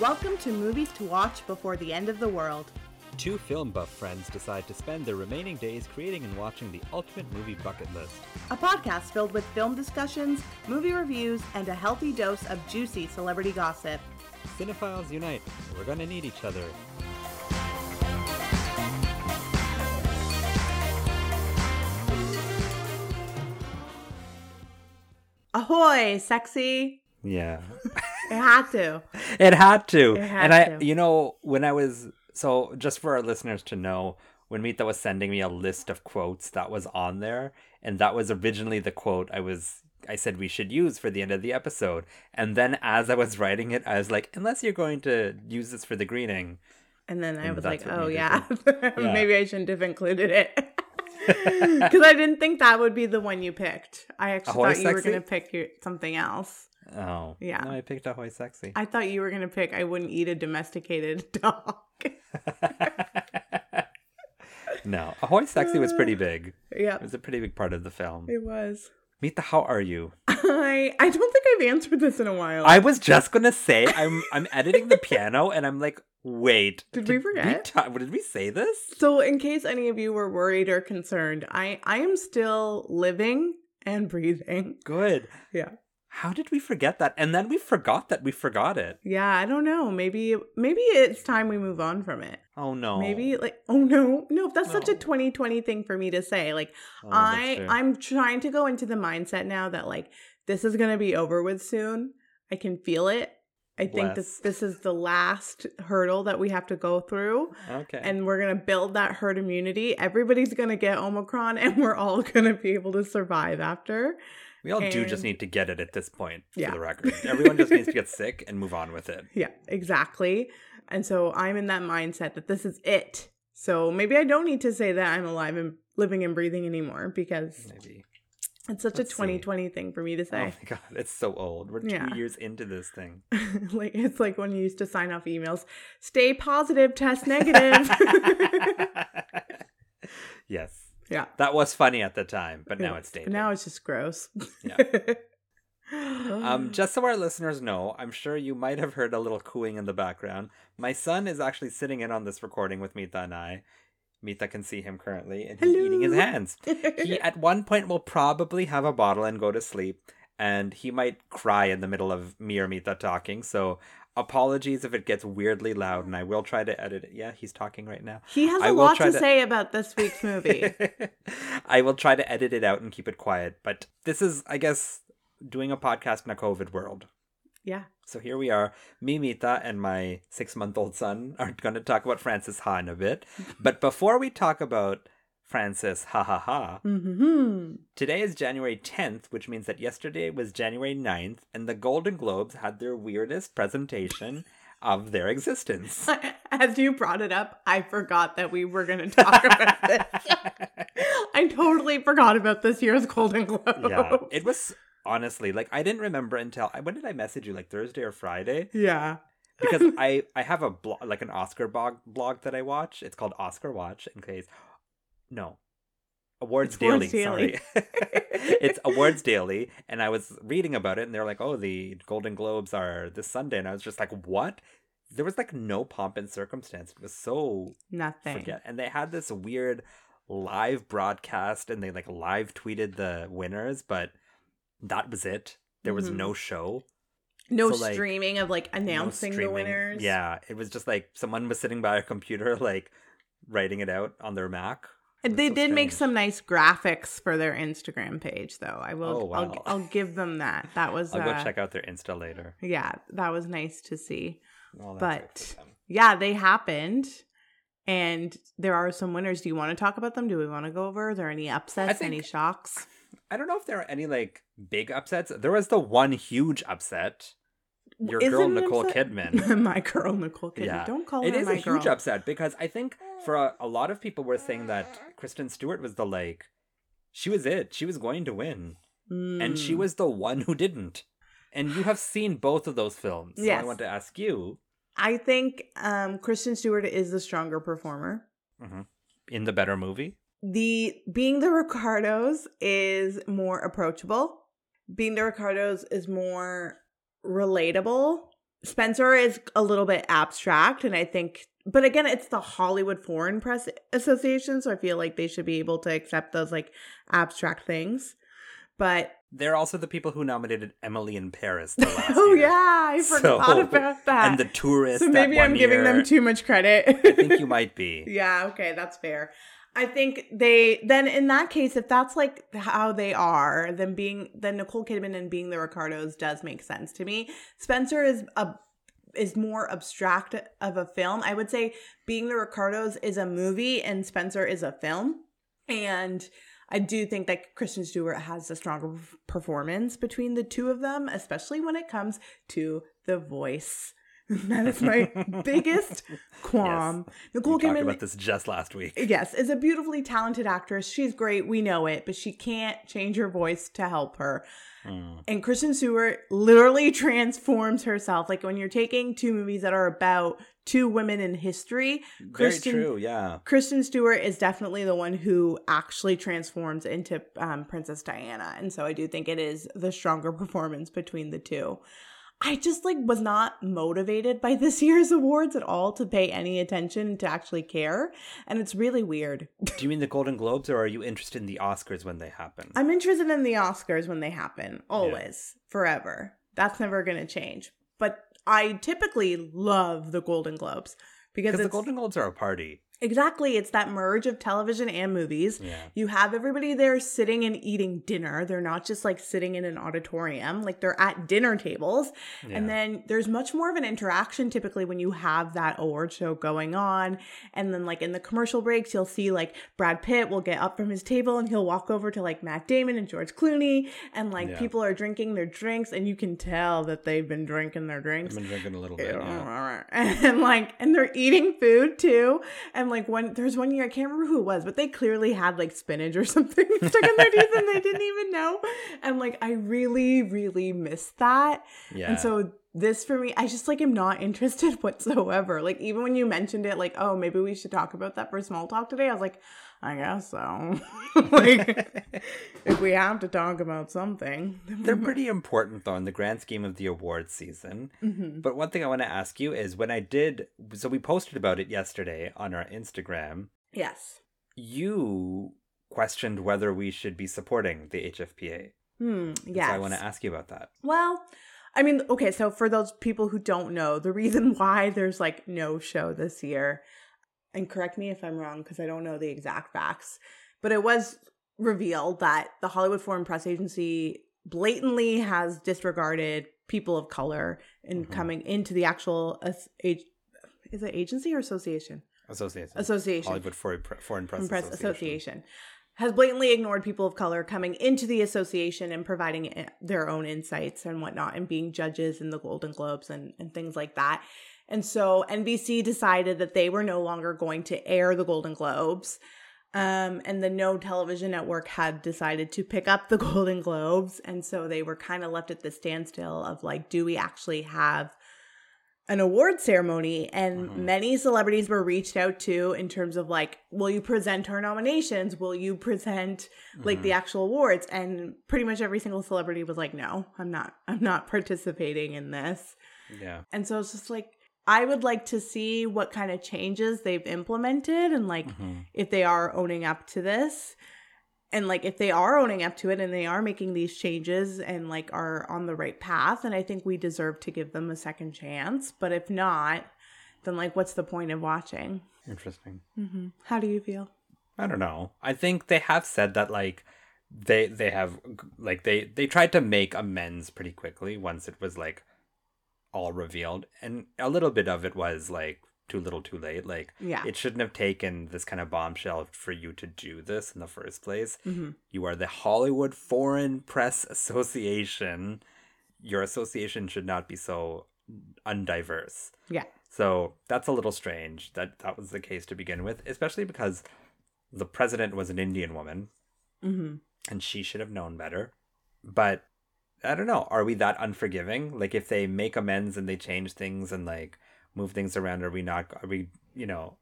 Welcome to Movies to Watch Before the End of the World. Two film buff friends decide to spend their remaining days creating and watching the ultimate movie bucket list. A podcast filled with film discussions, movie reviews, and a healthy dose of juicy celebrity gossip. Cinephiles unite. We're gonna need each other. Ahoy, sexy! Yeah. It had to. it had to. It had and I to. you know, when I was so just for our listeners to know, when Mita was sending me a list of quotes that was on there, and that was originally the quote I was I said we should use for the end of the episode. And then as I was writing it, I was like, unless you're going to use this for the greeting. And then I And was like, oh, yeah. Yeah. Maybe I shouldn't have included it. Because I didn't think that would be the one you picked. I actually thought you were going to pick your, something else. Oh. Yeah. No, I picked a Hoy Sexy. I thought you were going to pick I wouldn't eat a domesticated dog. no. Ahoy Sexy was pretty uh, big. Yeah. It was a pretty big part of the film. it was. Mita, how are you? I I don't think I've answered this in a while. I was just gonna say I'm I'm editing the piano and I'm like, wait. Did we forget? ta- did we say this? so, in case any of you were worried or concerned, I I am still living and breathing. Good. Yeah. How did we forget that? And then we forgot that we forgot it. Yeah, I don't know. Maybe maybe it's time we move on from it. Oh no. Maybe like oh no. No, that's such a 2020 thing for me to say. Like Oh, I. I'm trying to go into the mindset now that like this is going to be over with soon. I can feel it. I think that this is the last hurdle that we have to go through Okay. and we're going to build that herd immunity. Everybody's going to get Omicron and we're all going to be able to survive after. We all do just need to get it at this point, for Yeah. the record. Everyone just needs to get sick and move on with it. Yeah, exactly. And so I'm in that mindset that this is it. So maybe I don't need to say that I'm alive and living and breathing anymore because Maybe. it's such Let's a see. 2020 thing for me to say. Oh my god, it's so old. We're two Yeah. years into this thing. like it's like when you used to sign off emails, stay positive, test negative. yes. Yeah. That was funny at the time, but now it's dated. now it's just gross. Yeah. Um, just so our listeners know, I'm sure you might have heard a little cooing in the background. My son is actually sitting in on this recording with Mita and I. Mita can see him currently, and he's eating his hands. He at one point will probably have a bottle and go to sleep, and he might cry in the middle of me or Mita talking. So apologies if it gets weirdly loud, and I will try to edit it. Yeah, he's talking right now. he has I a lot to to- say about this week's movie. I will try to edit it out and keep it quiet, but this is, I guess, doing a podcast in a COVID world. yeah. So here we are. Me, Mita, and my six month old son are going to talk about Frances Ha in a bit. But before we talk about Frances Ha Ha Ha, hmm today is January 10th, which means that yesterday was January 9th, and the Golden Globes had their weirdest presentation of their existence. As you brought it up, I forgot that we were going to talk about this. I totally forgot about this year's Golden Globe. yeah, it was honestly like I didn't remember until when did I message you? Like Thursday or Friday? yeah. because I I have a blog like an Oscar blog blog that I watch. It's called Oscar Watch. In case, no, Awards It's Daily. Daily. Sorry, it's Awards Daily, and I was reading about it, and they're like, "Oh, the Golden Globes are this Sunday," and I was just like, "What?" There was like no pomp and circumstance. It was so Nothing. forget, and they had this weird live broadcast, and they like live tweeted the winners, but that was it. There was Mhm. no show. No So, like, streaming of like no announcing the winners. Yeah, it was just like someone was sitting by a computer, like writing it out on their Mac. They did make some nice graphics for their Instagram page, though. I will. Oh, I'll, wow. I'll give them that. That was. I'll go uh, check out their Insta later. Yeah, that was nice to see. Well, but- right for them. Yeah, they happened, and there are some winners. Do you want to talk about them? Do we want to go over? Are there any upsets? think- any shocks? I don't know if there are any like big upsets. There was the one huge upset. Your Is girl Nicole upset? Kidman. my girl Nicole Kidman. Yeah. Don't call It her is my a girl. huge upset because I think for a, a lot of people were saying that Kristen Stewart was the like, she was it. She was going to win, and she Mm. was the one who didn't. And you have seen both of those films. So I want to ask you, I think um, Kristen Stewart is the stronger performer. mhm, in the better movie. The being the Ricardos is more approachable. Being the Ricardos is more relatable. Spencer is a little bit abstract, and I think, but again, it's the Hollywood Foreign Press Association, so I feel like they should be able to accept those like abstract things. But they're also the people who nominated Emily in Paris. The last oh year. yeah, I forgot So- about that. And the tourist. so maybe I'm giving them too much credit. I think you might be. Yeah, okay, that's fair. I think they then in that case, if that's like how they are, then being then Nicole Kidman and being the Ricardos does make sense to me. Spencer is a is more abstract of a film. I would say being the Ricardos is a movie and Spencer is a film. And I do think that Kristen Stewart has a stronger performance between the two of them, especially when it comes to the voice. that is my biggest qualm. Nicole We talked Kidman about this just last week. yes, is a beautifully talented actress. She's great. We know it, but she can't change her voice to help her. Mm. And Kristen Stewart literally transforms herself. Like when you're taking two movies that are about two women in history, Very Kristen true. Yeah. Kristen Stewart is definitely the one who actually transforms into um, Princess Diana, and so I do think it is the stronger performance between the two. I just like was not motivated by this year's awards at all to pay any attention to actually care, and it's really weird. Do you mean the Golden Globes, or are you interested in the Oscars when they happen? I'm interested in the Oscars when they happen, always, forever. That's never going to change. But I typically love the Golden Globes because the Golden Globes are a party. Exactly it's that merge of television and movies. Yeah. You have everybody there sitting and eating dinner. They're not just like sitting in an auditorium, like they're at dinner tables. Yeah. And then there's much more of an interaction typically when you have that award show going on. And then, like, in the commercial breaks, you'll see like Brad Pitt will get up from his table and he'll walk over to like Matt Damon and George Clooney. And like Yeah. people are drinking their drinks, and you can tell that they've been drinking their I've drinks. been drinking a little bit. Yeah. And like, and they're eating food too. And like, one there's one year I can't remember who it was, but they clearly had like spinach or something stuck in their teeth, and they didn't even know. And like, I really, really missed that. Yeah. And so this for me, I just like am not interested whatsoever. Like even when you mentioned it, like, oh, maybe we should talk about that for small talk today. I was like, I guess so. like if we have to talk about something. They're pretty important though in the grand scheme of the awards season. Mhm. But one thing I want to ask you is when I did, so we posted about it yesterday on our Instagram. Yes. You questioned whether we should be supporting the HFPA. Hmm. Yes. So I want to ask you about that. Well, I mean, okay, so for those people who don't know, the reason why there's like no show this year, and correct me if I'm wrong because I don't know the exact facts, but it was revealed that the Hollywood Foreign Press Agency blatantly has disregarded people of color in Mhm. coming into the actual as- is it agency or association? Association. Association. Hollywood Foreign, Foreign Press, Press Association. Association has blatantly ignored people of color coming into the association and providing their own insights and whatnot and being judges in the Golden Globes and, and things like that. And so NBC decided that they were no longer going to air the Golden Globes. Um, and the No Television Network had decided to pick up the Golden Globes. And so they were kind of left at the standstill of like, do we actually have an award ceremony and Mhm. many celebrities were reached out to in terms of like will you present our nominations will you present like Mhm. the actual awards and pretty much every single celebrity was like no i'm not i'm not participating in this Yeah. and so it's just like i would like to see what kind of changes they've implemented and like Mhm. if they are owning up to this and like if they are owning up to it and they are making these changes and like are on the right path and i think we deserve to give them a second chance but if not then like what's the point of watching Interesting. mm-hmm. how do you feel I don't know. I think they have said that like they they have like they they tried to make amends pretty quickly once it was like all revealed and a little bit of it was like too little too late like yeah it shouldn't have taken this kind of bombshell for you to do this in the first place mm-hmm. you are the hollywood foreign press association your association should not be so undiverse yeah so that's a little strange that that was the case to begin with, especially because the president was an Indian woman mm-hmm. and she should have known better. But I don't know. Are we that unforgiving? Like if they make amends and they change things and like move things around, are we not? Are we? You know,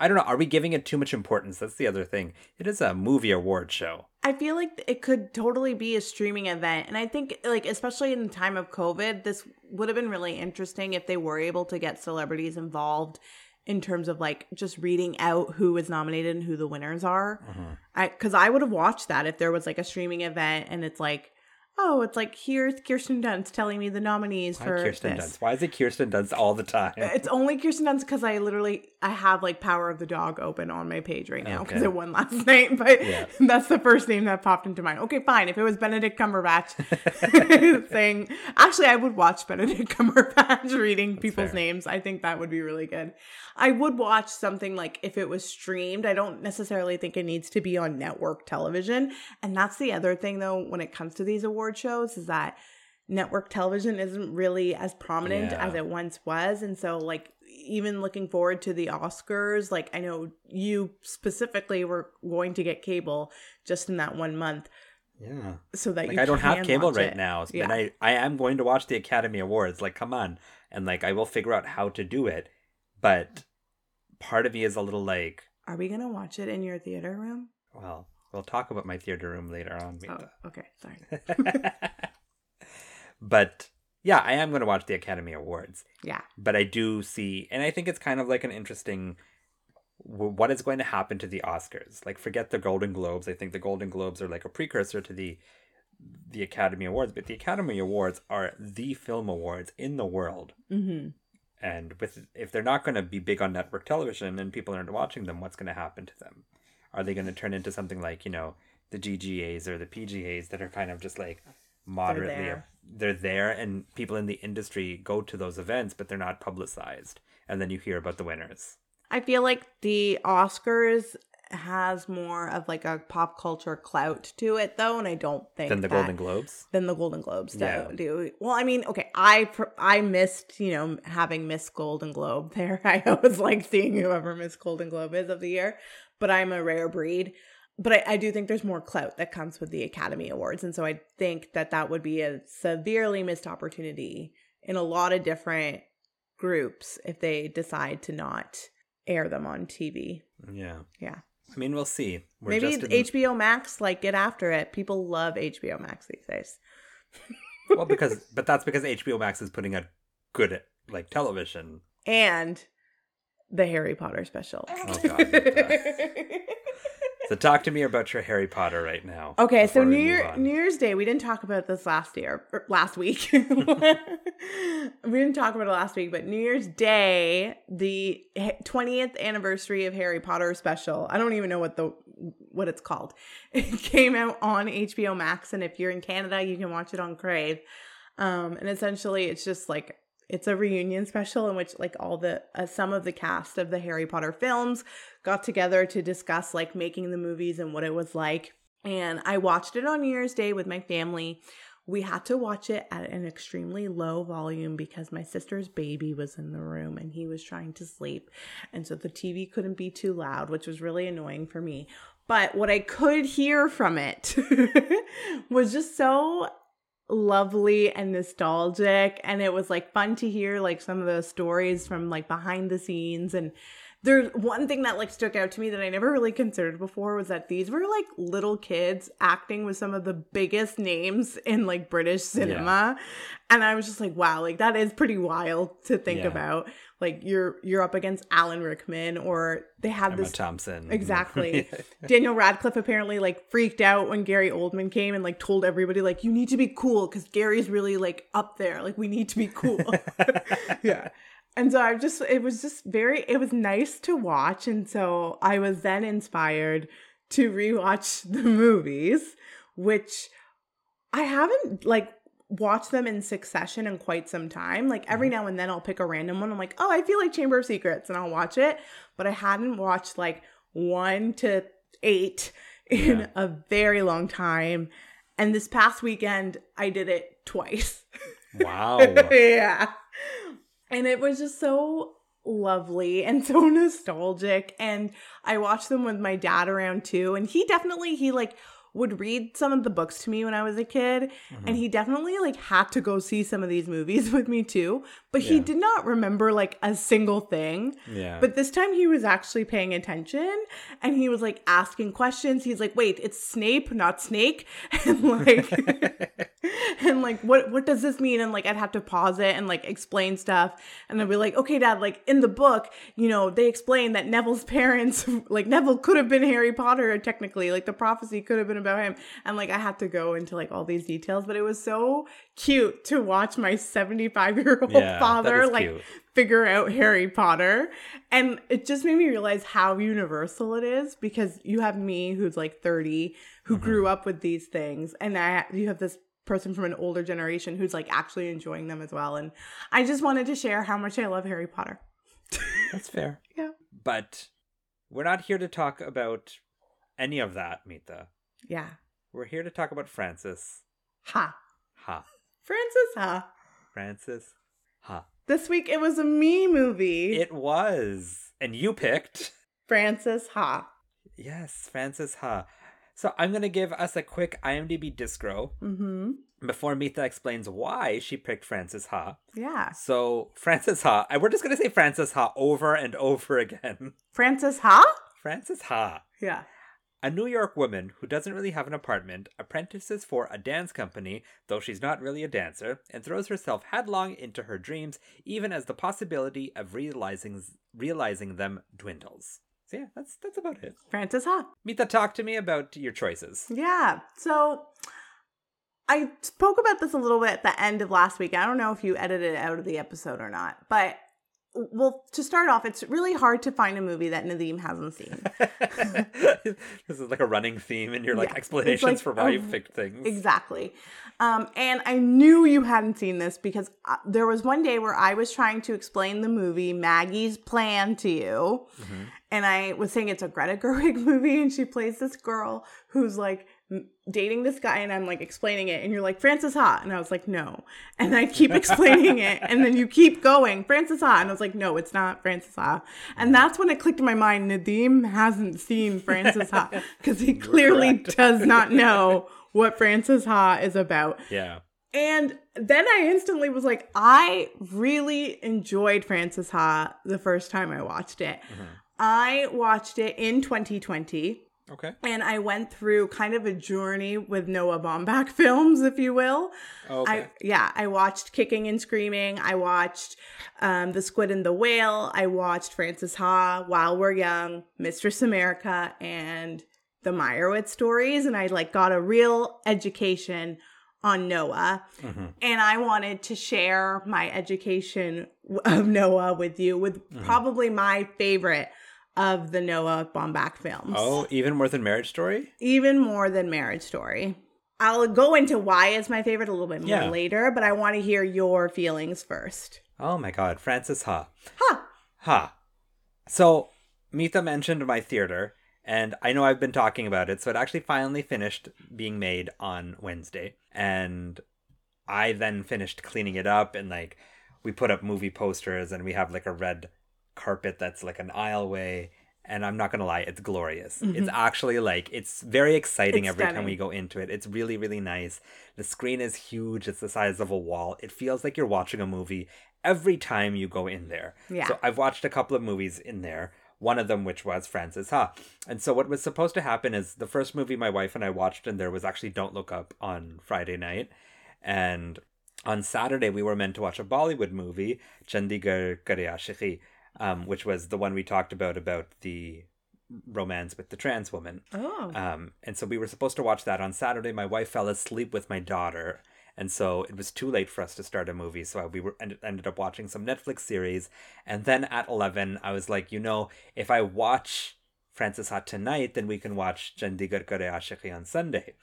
I don't know. Are we giving it too much importance? That's the other thing. It is a movie award show. I feel like it could totally be a streaming event. And I think like especially in the time of COVID, this would have been really interesting if they were able to get celebrities involved in terms of like just reading out who was nominated and who the winners are. Mhm. I because I would have watched that if there was like a streaming event and it's like, oh, it's like here's Kirsten Dunst telling me the nominees Why for Kirsten this. Dunst? Why is it Kirsten Dunst all the time? It's only Kirsten Dunst because I literally I have like Power of the Dog open on my page right now because Okay. it won last night. But Yeah. that's the first name that popped into mind. Okay, fine. If it was Benedict Cumberbatch saying, actually, I would watch Benedict Cumberbatch reading people's fair. names. I think that would be really good. I would watch something like if it was streamed. I don't necessarily think it needs to be on network television. And that's the other thing, though, when it comes to these award shows, is that network television isn't really as prominent Yeah. as it once was. And so, like, even looking forward to the Oscars, like, I know you specifically were going to get cable just in that one month yeah. so that Like I don't have cable right it. now, Yeah. but I I am going to watch the Academy Awards. Like, come on, and like I will figure out how to do it. But part of me is a little like, Are we going to watch it in your theater room? well, we'll talk about my theater room later on. Oh, okay. Sorry. but yeah, I am going to watch the Academy Awards. Yeah. But I do see, and I think it's kind of like an interesting what is going to happen to the Oscars. Like, forget the Golden Globes. I think the Golden Globes are like a precursor to the the Academy Awards, but the Academy Awards are the film awards in the world. Mm-hmm. And with if they're not going to be big on network television and people aren't watching them, what's going to happen to them? Are they going to turn into something like you know the DGAs or the PGAs that are kind of just like moderately there. they're there and people in the industry go to those events, but they're not publicized, and then you hear about the winners. I feel like the Oscars has more of like a pop culture clout to it though and I don't think Then the Golden Globes. than the Golden Globes do. Yeah. do. Well, I mean, okay, I I missed, you know, having missed Golden Globe there. I always like seeing whoever Miss Golden Globe is of the year, but I'm a rare breed. But I, I do think there's more clout that comes with the Academy Awards. And so I think that that would be a severely missed opportunity in a lot of different groups if they decide to not air them on TV. Yeah. Yeah. I mean, we'll see. We're Maybe just in- HBO Max, like, get after it. People love HBO Max these days. well because, but that's because HBO Max is putting out good like television. and the Harry Potter special. Oh, God. So talk to me about your Harry Potter right now. okay, so New Year. New Year's Day, we didn't talk about this last year, last week. we didn't talk about it last week, but New Year's Day, the twentieth anniversary of Harry Potter special. I don't even know what the what it's called. It came out on HBO Max, and if you're in Canada, you can watch it on Crave. Um, and essentially, it's just like it's a reunion special in which like all the uh, some of the cast of the Harry Potter films got together to discuss like making the movies and what it was like. And I watched it on New Year's Day with my family. We had to watch it at an extremely low volume because my sister's baby was in the room and he was trying to sleep. And so the TV couldn't be too loud, which was really annoying for me. But what I could hear from it was just so lovely and nostalgic and it was like fun to hear like some of those stories from like behind the scenes and there's one thing that like stuck out to me that I never really considered before was that these were like little kids acting with some of the biggest names in like British cinema and I was just like wow like that is pretty wild to think Yeah. about like you're you're up against Alan Rickman or they have Emma this Thompson. Exactly. Daniel Radcliffe apparently like freaked out when Gary Oldman came and like told everybody like you need to be cool because Gary's really like up there. Like we need to be cool. yeah. And so I just it was just very it was nice to watch. And so I was then inspired to rewatch the movies, which I haven't like watched them in succession in quite some time. Like every mm-hmm. now and then I'll pick a random one. I'm like, oh, I feel like Chamber of Secrets and I'll watch it. But I hadn't watched like one to eight in Yeah. a very long time. And this past weekend I did it twice. wow. yeah. And it was just so lovely and so nostalgic. And I watched them with my dad around too. And he definitely, he like would read some of the books to me when I was a kid. And mm-hmm. he definitely like had to go see some of these movies with me too. But he did not remember like a single thing. Yeah. But this time he was actually paying attention and he was like asking questions. He's like, wait, it's Snape, not Snake. And like, and like what what does this mean and like I'd have to pause it and like explain stuff and I'd be like okay dad like in the book you know they explain that Neville's parents like Neville could have been Harry Potter technically like the prophecy could have been about him and like I had to go into like all these details but it was so cute to watch my 75 year old Yeah, father like cute. figure out Harry Potter. And it just made me realize how universal it is because you have me who's like 30 who Mm-hmm. grew up with these things and I you have this person from an older generation who's like actually enjoying them as well and I just wanted to share how much I love Harry Potter. That's fair. Yeah. But we're not here to talk about any of that, Mita. Yeah. We're here to talk about Frances. Ha. Ha. Frances Ha. Frances. Ha. This week it was a me movie. It was. And you picked. Frances Ha. Yes, Frances Ha. So I'm going to give us a quick IMDb discro Mhm. before Mita explains why she picked Frances Ha. Yeah. So, Frances Ha. and We're just going to say Frances Ha over and over again. Frances Ha? Frances Ha. Yeah. A New York woman who doesn't really have an apartment apprentices for a dance company, though she's not really a dancer, and throws herself headlong into her dreams, even as the possibility of realizing realizing them dwindles. So yeah, that's that's about it. Frances Ha. Mita, talk to me about your choices. Yeah. So I spoke about this a little bit at the end of last week. I don't know if you edited it out of the episode or not, but well, to start off, it's really hard to find a movie that Nadim hasn't seen. this is like a running theme in your like Yeah, explanations like for why a- you picked things. Exactly. Um, and I knew you hadn't seen this because uh, there was one day where I was trying to explain the movie Maggie's Plan to you. Mhm. And I was saying it's a Greta Gerwig movie, and she plays this girl who's like dating this guy, and I'm like explaining it, and you're like Frances Ha, and I was like no, and I keep explaining it, and then you keep going Frances Ha, and I was like no, it's not Frances Ha, and that's when it clicked in my mind. Nadim hasn't seen Frances Ha because he clearly does not know what Frances Ha is about. Yeah. And then I instantly was like, I really enjoyed Frances Ha the first time I watched it. Mm-hmm. I watched it in 2020 Okay. and I went through kind of a journey with Noah Baumbach films, if you will. Okay. I yeah, I watched Kicking and Screaming. I watched um, The Squid and the Whale. I watched Frances Ha, While We're Young, Mistress America, and the Meyerowitz stories, and I like got a real education on Noah. Mhm. And I wanted to share my education of Noah with you, with Mm-hmm. probably my favorite of the Noah Baumbach films Oh, even more than Marriage Story? even more than Marriage Story. I'll go into why it's my favorite a little bit more Yeah. later, but I want to hear your feelings first. Oh my god, Frances Ha. Ha! Ha. So, Mita mentioned my theater, and I know I've been talking about it, so it actually finally finished being made on Wednesday. And I then finished cleaning it up, and like, we put up movie posters, and we have like a red carpet that's like an aisleway. And I'm not gonna lie, it's glorious. It's mm-hmm. actually like it's very exciting It's every time we go into it. It's really, really nice. The screen is huge, it's the size of a wall. It feels like you're watching a movie every time you go in there. Yeah. So I've watched a couple of movies in there. One of them, which was Frances Ha. And so what was supposed to happen is the first movie my wife and I watched in there was actually Don't Look Up on Friday night. And on Saturday we were meant to watch a Bollywood movie, Chandigarh Karya um, which was the one we talked about about the romance with the trans woman. Oh. Um, and so we were supposed to watch that on Saturday. My wife fell asleep with my daughter, and so it was too late for us to start a movie. So we were ended, ended up watching some Netflix series, and then at eleven, I was like, you know, if I watch Frances Ha tonight, then we can watch Chandigarh Kare Aashiqui on Sunday.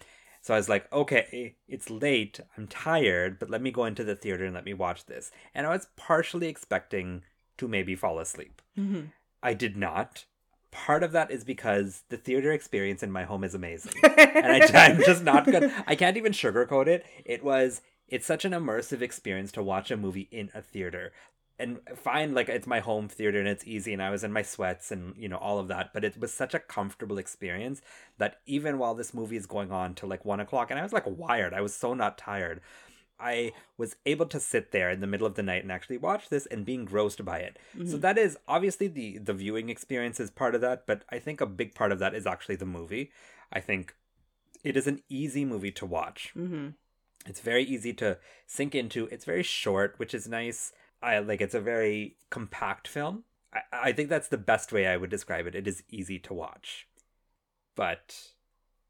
So I was like, okay, it's late, I'm tired, but let me go into the theater and let me watch this. And I was partially expecting to maybe fall asleep. Mhm. I did not. Part of that is because the theater experience in my home is amazing. and I, I'm just not good. I can't even sugarcoat it. It was, it's such an immersive experience to watch a movie in a theater. And fine, like it's my home theater and it's easy, and I was in my sweats and you know all of that. But it was such a comfortable experience that even while this movie is going on till like one o'clock, and I was like wired, I was so not tired. I was able to sit there in the middle of the night and actually watch this and be engrossed by it. So that is obviously the the viewing experience is part of that, but I think a big part of that is actually the movie. I think it is an easy movie to watch. Mhm. It's very easy to sink into. It's very short, which is nice. I like it's a very compact film. I, I think that's the best way I would describe it. It is easy to watch. But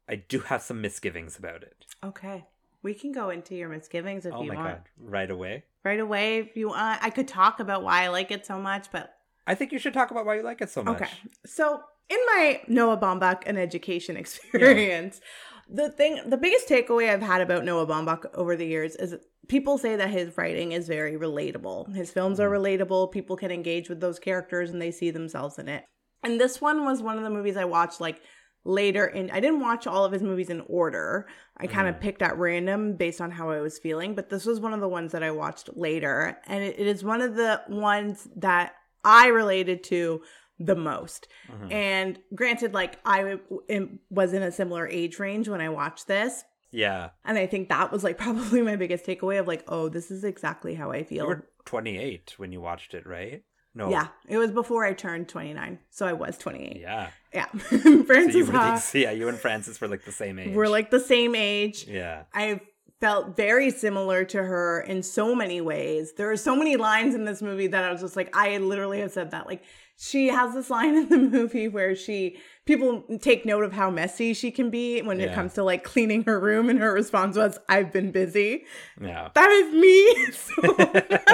I do have some misgivings about it. Okay. We can go into your misgivings if oh you my want. god. Right away. Right away, if you want. I could talk about why I like it so much, but I think you should talk about why you like it so much. Okay. So, in my Noah Baumbach and education experience, the thing, the biggest takeaway I've had about Noah Baumbach over the years is people say that his writing is very relatable. His films are mm-hmm. relatable. People can engage with those characters and they see themselves in it. And this one was one of the movies I watched like later in I didn't watch all of his movies in order. I kind of picked at random based on how I was feeling, but this was one of the ones that I watched later and it, it is one of the ones that I related to the most. Mhm. And granted like I w- was in a similar age range when I watched this, Yeah. and I think that was like probably my biggest takeaway of like, oh, this is exactly how I feel. You were 28 when you watched it, right? No. Yeah, it was before I turned 29. So I was 28. Yeah. Yeah. So you Frances Ha, the, yeah, you and Frances were like the same age. we're like the same age. Yeah. I felt very similar to her in so many ways. There are so many lines in this movie that I was just like, I literally have said that. Like, she has this line in the movie where she, people take note of how messy she can be when it comes to like cleaning her room, and her response was, I've been busy. Yeah. That is me. So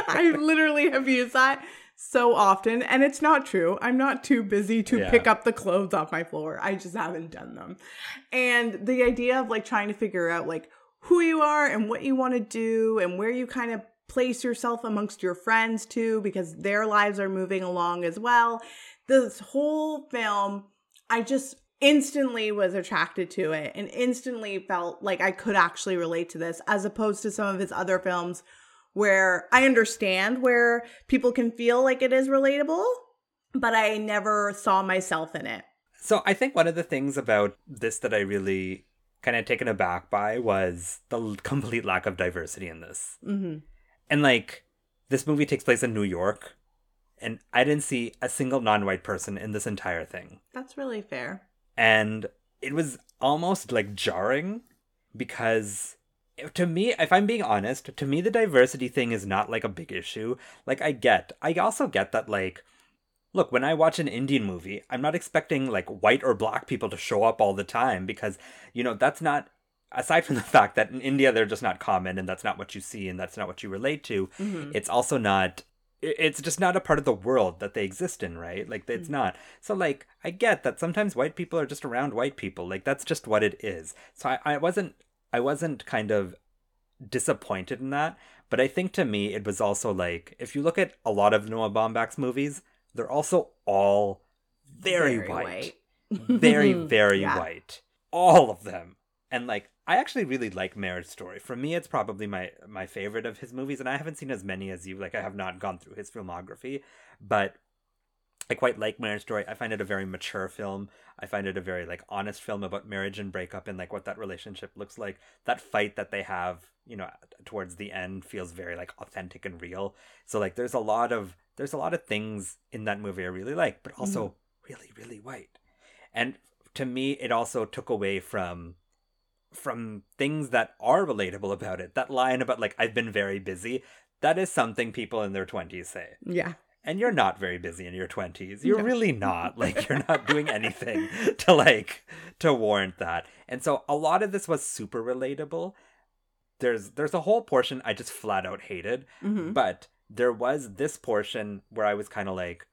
I literally have used that so often, and it's not true. I'm not too busy to Yeah. pick up the clothes off my floor. I just haven't done them. And the idea of like trying to figure out like who you are and what you want to do and where you kind of place yourself amongst your friends too, because their lives are moving along as well. This whole film, I just instantly was attracted to it and instantly felt like I could actually relate to this as opposed to some of his other films where I understand where people can feel like it is relatable, but I never saw myself in it. So I think one of the things about this that I really kind of taken aback by was the complete lack of diversity in this. hmm And like this movie takes place in New York, and I didn't see a single non-white person in this entire thing. That's really fair. And it was almost like jarring because to me, if I'm being honest, to me the diversity thing is not like a big issue. Like I get, I also get that like look, when I watch an Indian movie, I'm not expecting like white or black people to show up all the time because you know, that's not aside from the fact that in India they're just not common and that's not what you see and that's not what you relate to. Mhm. It's also not it's just not a part of the world that they exist in, right? Like it's not. So like I get that sometimes white people are just around white people. Like that's just what it is. So I, I wasn't I wasn't kind of disappointed in that. But I think to me it was also like if you look at a lot of Noah Baumbach's movies, they're also all very, white. very, very Yeah. white. All of them. And like I actually really like Marriage Story. For me it's probably my my favorite of his movies and I haven't seen as many as you. Like I have not gone through his filmography, but I quite like Marriage Story. I find it a very mature film. I find it a very like honest film about marriage and breakup and like what that relationship looks like. That fight that they have, you know, towards the end feels very like authentic and real. So like there's a lot of there's a lot of things in that movie I really like, but also mm-hmm. really really white. And to me it also took away from from things that are relatable about it. That line about like I've been very busy, that is something people in their 20s say Yeah. And you're not very busy in your 20s you're No. really not. Like you're not doing anything to like to warrant that. And so a lot of this was super relatable. There's there's a whole portion i just flat out hated hmm but there was this portion where i was kind of like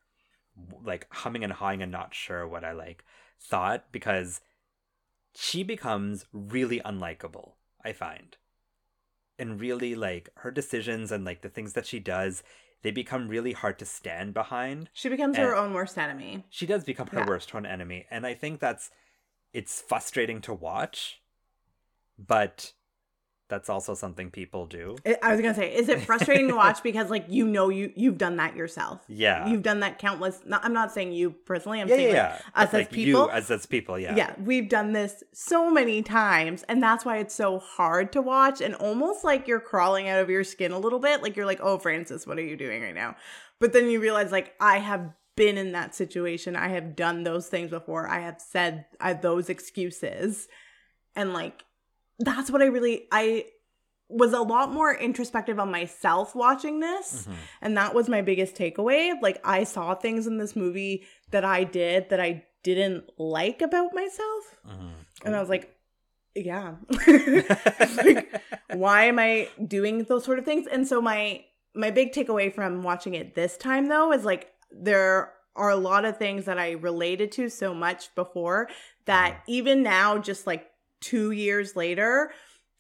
like humming and hawing and not sure what i like thought because she becomes really unlikable i find. And really like her decisions and like the things that she does they become really hard to stand behind She becomes her own worst enemy. she does become her Yeah. worst own enemy and i think that's it's frustrating to watch but that's also something people do I I was gonna say, is it frustrating to watch because like you know you you've done that yourself. yeah You've done that countless. Not, I'm not saying you personally. I'm yeah saying yeah, like, yeah. us as people. you as as people yeah yeah, we've done this so many times, and that's why it's so hard to watch, and almost like you're crawling out of your skin a little bit. Like you're like, "Oh, Frances, what are you doing right now?" But then you realize, like, I have been in that situation. I have done those things before. I have said uh, those excuses, and like, that's what I really I was a lot more introspective on myself watching this. Mhm. And that was my biggest takeaway. Like I saw things in this movie that I did that I didn't like about myself. Mhm. And I was like, yeah. like, why am I doing those sort of things? And so my my big takeaway from watching it this time though is like there are a lot of things that I related to so much before that Mhm. even now just like 2 years later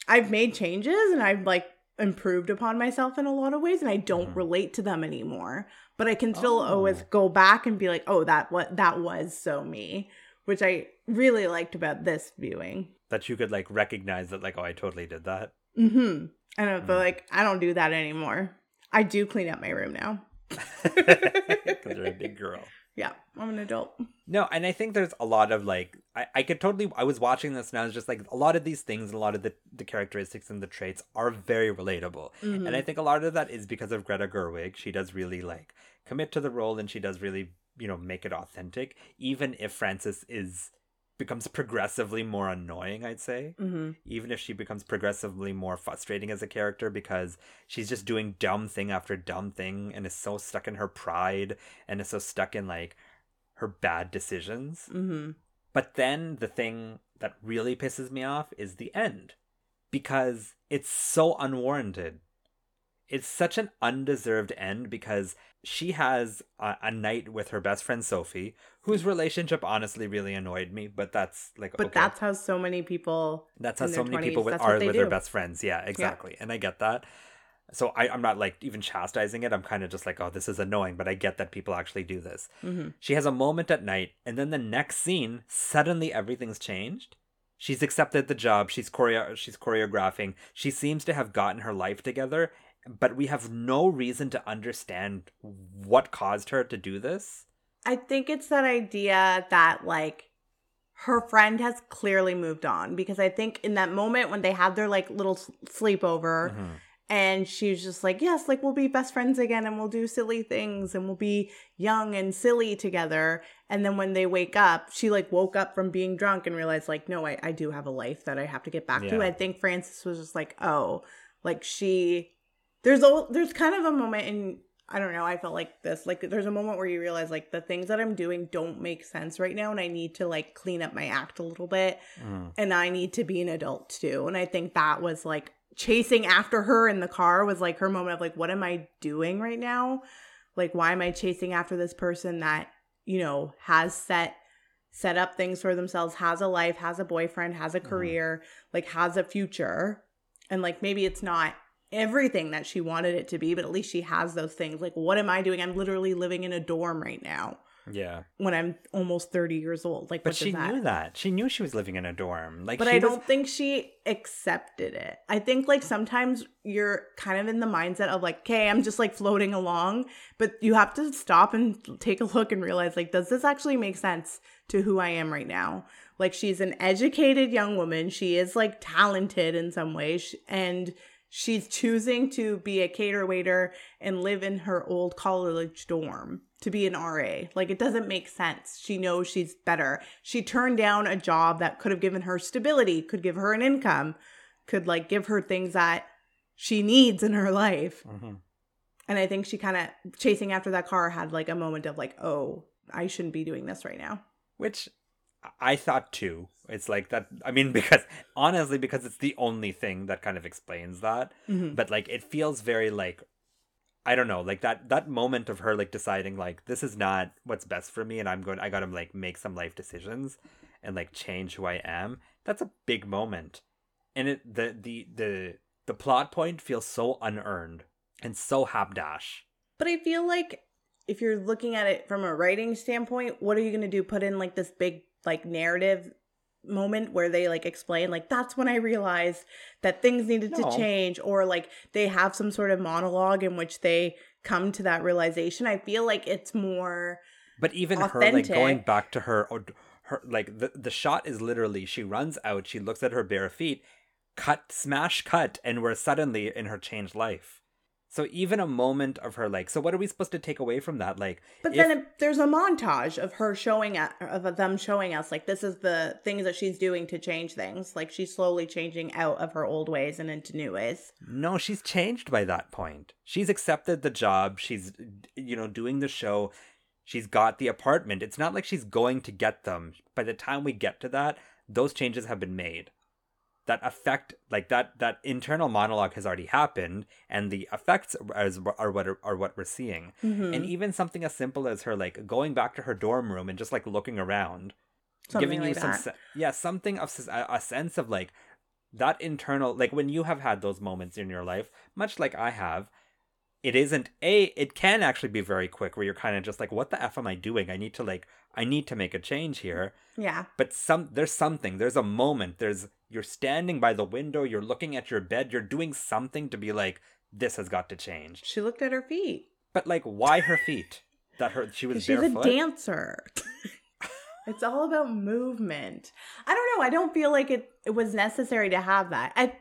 I've made changes and I've like improved upon myself in a lot of ways and I don't Mhm. relate to them anymore but I can still always Oh. go back and be like oh that what that was so me which I really liked about this viewing that you could like recognize that like oh I totally did that. Mm-hmm. And Mm. like I don't do that anymore. I do clean up my room now. Because you're a big girl. Yeah, I'm an adult. No, and I think there's a lot of like I, I could totally I was watching this and I was just like a lot of these things and a lot of the, the characteristics and the traits are very relatable. Mhm. And I think a lot of that is because of Greta Gerwig. She does really like commit to the role and she does really, you know, make it authentic, even if Frances is becomes progressively more annoying, I'd say. Mm-hmm. Even if she becomes progressively more frustrating as a character because she's just doing dumb thing after dumb thing and is so stuck in her pride and is so stuck in like her bad decisions. Mm-hmm. But then the thing that really pisses me off is the end because it's so unwarranted. It's such an undeserved end because she has a, a night with her best friend Sophie, whose relationship honestly really annoyed me. But that's like, But okay, that's how so many people. that's how so many people 20s, with that's what are with their best friends. Yeah, exactly, and I get that. So I, I'm not like even chastising it. I'm kind of just like, oh, this is annoying, but I get that people actually do this. Mm-hmm. She has a moment at night, and then the next scene, suddenly everything's changed. She's accepted the job. She's choreo- she's choreographing. She seems to have gotten her life together, but we have no reason to understand what caused her to do this. I think it's that idea that like her friend has clearly moved on because I think in that moment when they had their like little sleepover Mhm. and she was just like, yes, like we'll be best friends again and we'll do silly things and we'll be young and silly together. And then when they wake up, she like woke up from being drunk and realized like, no, I, I do have a life that I have to get back to. I think Frances was just like, oh, like she, there's a, there's kind of a moment in, I don't know, I felt like this, like there's a moment where you realize like the things that I'm doing don't make sense right now. And I need to like clean up my act a little bit Mm. and I need to be an adult too. And I think that was like chasing after her in the car was like her moment of like, what am I doing right now? Like, why am I chasing after this person that, you know, has set set up things for themselves, has a life, has a boyfriend, has a Mhm. career, like has a future. And like maybe it's not everything that she wanted it to be, but at least she has those things. Like, what am I doing? I'm literally living in a dorm right now Yeah, when I'm almost 30 years old. Like, but what she that? knew that. She knew she was living in a dorm. Like, but I was- don't think she accepted it. I think like sometimes you're kind of in the mindset of like, okay, I'm just like floating along, but you have to stop and take a look and realize like, does this actually make sense to who I am right now? Like, she's an educated young woman. She is like talented in some ways, and she's choosing to be a cater waiter and live in her old college dorm to be an RA. Like it doesn't make sense. She knows she's better. She turned down a job that could have given her stability, could give her an income, could like give her things that she needs in her life. Mhm. And I think she kind of chasing after that car had like a moment of like, "Oh, I shouldn't be doing this right now." Which I thought too. It's like that. I mean, because honestly, because it's the only thing that kind of explains that. Mhm. But like, it feels very like, I don't know, like that that moment of her like deciding like this is not what's best for me, and I'm going. I got to like make some life decisions and like change who I am. That's a big moment, and it the the the the plot point feels so unearned and so hapdash. But I feel like if you're looking at it from a writing standpoint, what are you going to do? Put in like this big like narrative moment where they like explain like that's when I realized that things needed No. to change or like they have some sort of monologue in which they come to that realization. I feel like it's more But even her like going back to her or her like the the shot is literally she runs out, she looks at her bare feet, cut, smash, cut, and we're suddenly in her changed life. So even a moment of her like, so what are we supposed to take away from that? Like, But if- then it, there's a montage of her showing at, of them showing us like this is the things that she's doing to change things. Like she's slowly changing out of her old ways and into new ways. No, she's changed by that point. She's accepted the job. She's, you know, doing the show. She's got the apartment. It's not like she's going to get them. By the time we get to that, those changes have been made. That effect, like that, that internal monologue has already happened, and the effects are, are what are, are what we're seeing. Mhm. And even something as simple as her like going back to her dorm room and just like looking around, Something giving like you some that. yeah something of a, a sense of like that internal like when you have had those moments in your life much like i have it isn't a it can actually be very quick where you're kind of just like what the f am i doing i need to like i need to make a change here yeah. but some there's something there's a moment there's you're standing by the window you're looking at your bed you're doing something to be like this has got to change She looked at her feet. but like why her feet that her she was She's barefoot a dancer. it's all about movement. I don't know. I don't feel like it, it was necessary to have that. I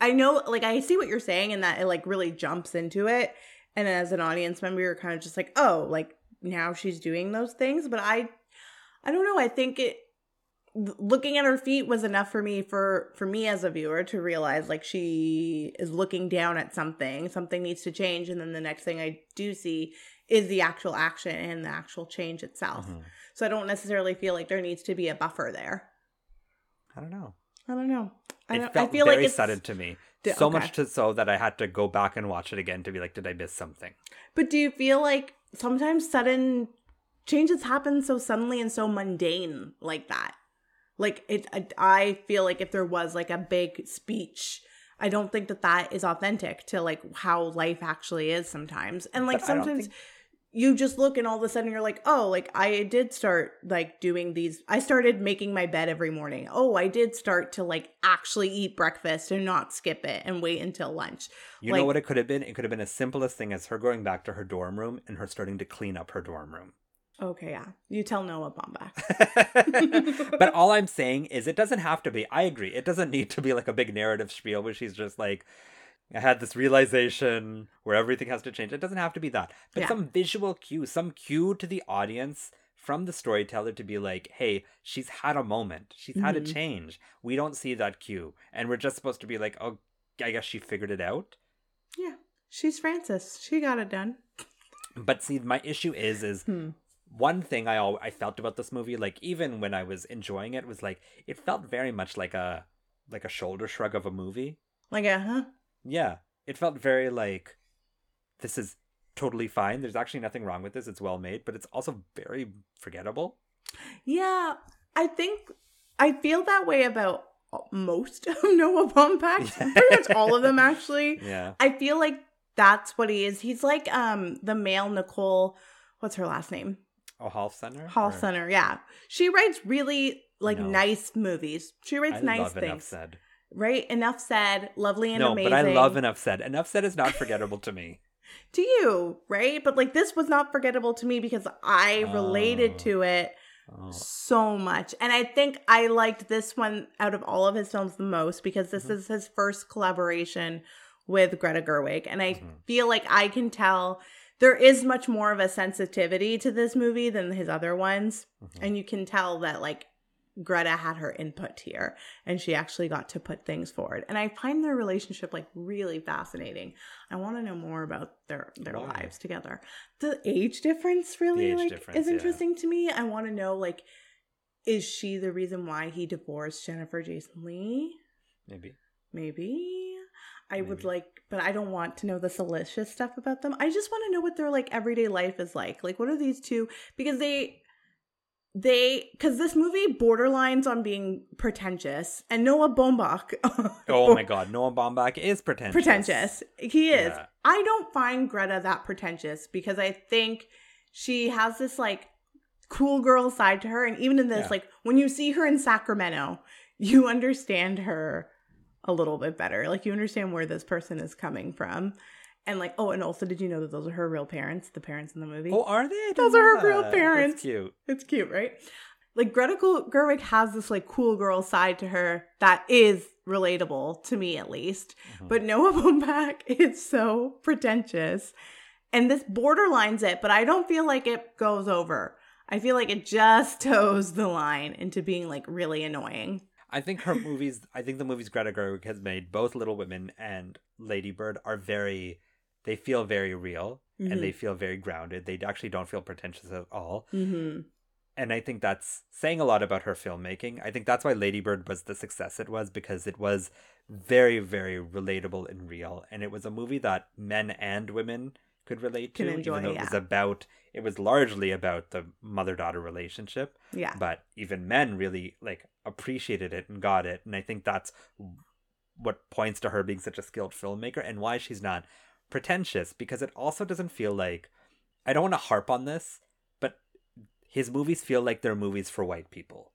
I know like I see what you're saying and that it like really jumps into it. And as an audience member, you're kind of just like, oh, like now she's doing those things. But I I don't know. I think it looking at her feet was enough for me for for me as a viewer to realize like she is looking down at something something needs to change and then the next thing i do see is the actual action and the actual change itself Mhm. so i don't necessarily feel like there needs to be a buffer there i don't know i don't know i, it felt I feel very like it's sudden to me. So okay. much to so that I had to go back and watch it again to be like, did I miss something? but do you feel like sometimes sudden changes happen so suddenly and so mundane like that like it I, I feel like if there was like a big speech i don't think that that is authentic to like how life actually is sometimes and like But I don't sometimes think- you just look and all of a sudden you're like oh like i did start like doing these i started making my bed every morning oh i did start to like actually eat breakfast and not skip it and wait until lunch You Like- know what it could have been? It could have been as simple as thing as her going back to her dorm room and her starting to clean up her dorm room. okay yeah you tell noah Baumbach but all I'm saying is it doesn't have to be. I agree. It doesn't need to be like a big narrative spiel where she's just like I had this realization where everything has to change. It doesn't have to be that. But Yeah. some visual cue, some cue to the audience from the storyteller to be like, hey, she's had a moment. She's had a Mhm. change. We don't see that cue. And we're just supposed to be like, oh, I guess she figured it out. Yeah, she's Frances. She got it done. But see, my issue is, is Hmm. one thing I al- I felt about this movie, like even when I was enjoying it, was like it felt very much like a like a shoulder shrug of a movie. Like, uh huh. Yeah, it felt very like this is totally fine. There's actually nothing wrong with this. It's well made, but it's also very forgettable. Yeah, I think I feel that way about most of Noah Baumbach. Pretty much all of them, actually. Yeah, I feel like that's what he is. He's like um the male Nicole. What's her last name? oh, Holofcener. Hall Center. Yeah, she writes really like No. nice movies. She writes I nice things. Right? Enough said. Lovely and no, amazing. but I love enough said. Enough said is not forgettable to me. to you, right? But like this was not forgettable to me because I related Oh. to it Oh, so much. And I think I liked this one out of all of his films the most because this Mhm. is his first collaboration with Greta Gerwig. And I Mhm. feel like I can tell there is much more of a sensitivity to this movie than his other ones. mhm. And you can tell that like Greta had her input here and she actually got to put things forward. And I find their relationship like really fascinating. I want to know more about their their Why? lives together. The age difference really age like difference, is yeah. interesting to me. I want to know like is she the reason why he divorced Jennifer Jason Leigh? Maybe. Maybe. I would like, but I don't want to know the salacious stuff about them. I just want to know what their like everyday life is like. Like, what are these two? Because they, they, because this movie borderlines on being pretentious, and Noah Baumbach. Oh my God, Noah Baumbach is pretentious. pretentious. He is. Yeah. I don't find Greta that pretentious because I think she has this like cool girl side to her. And even in this, Yeah. like when you see her in Sacramento, you understand her a little bit better. Like you understand where this person is coming from. And like, oh, and also, did you know that those are her real parents, the parents in the movie? Oh, are they? Those are her real parents. That's cute. It's cute, right? like Greta Gerwig has this like cool girl side to her that is relatable to me at least. Mm-hmm. But Noah Baumbach is so pretentious. And this borderlines it, but I don't feel like it goes over. I feel like it just toes the line into being like really annoying. I think her movies, I think the movies Greta Gerwig has made, both Little Women and Lady Bird, are very, they feel very real mm-hmm. and they feel very grounded. They actually don't feel pretentious at all. Mm-hmm. And I think that's saying a lot about her filmmaking. I think that's why Lady Bird was the success it was because it was very, very relatable and real. And it was a movie that men and women could relate to, enjoy, even though yeah. it was about it was largely about the mother daughter relationship. Yeah. But even men really like appreciated it and got it. And I think that's what points to her being such a skilled filmmaker and why she's not pretentious because it also doesn't feel like I don't want to harp on this, but his movies feel like they're movies for white people.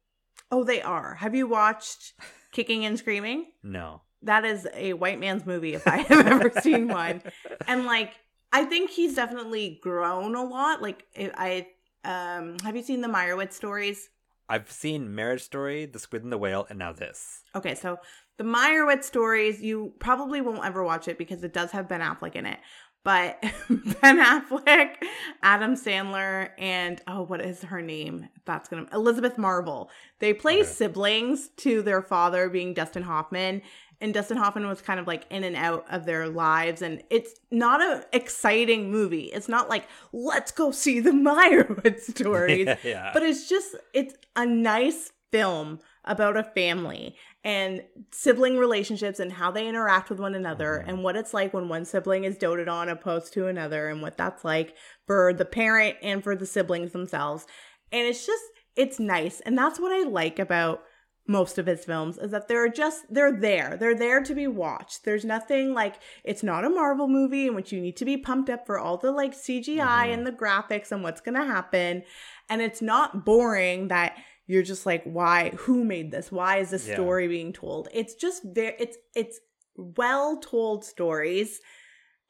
Oh, they are. Have you watched Kicking and Screaming? No. That is a white man's movie if I have ever seen one. And like I think he's definitely grown a lot. Like I um have you seen the Meyerowitz stories? I've seen Marriage Story, The Squid and the Whale, and now this. Okay, so the Meyerowitz stories, you probably won't ever watch it because it does have Ben Affleck in it. But Ben Affleck, Adam Sandler, and oh, what is her name? That's gonna Elizabeth Marvel. They play okay. siblings to their father being Dustin Hoffman, and Dustin Hoffman was kind of like in and out of their lives. And it's not an exciting movie. It's not like, let's go see the Meyerowitz stories. yeah, yeah. But it's just, it's a nice film about a family and sibling relationships and how they interact with one another mm-hmm. and what it's like when one sibling is doted on opposed to another and what that's like for the parent and for the siblings themselves. And it's just, it's nice. And that's what I like about most of his films is that they're just they're there they're there to be watched there's nothing like it's not a marvel movie in which you need to be pumped up for all the like cgi mm-hmm. and the graphics and what's gonna happen and it's not boring that you're just like why who made this why is this yeah. story being told it's just very it's it's well told stories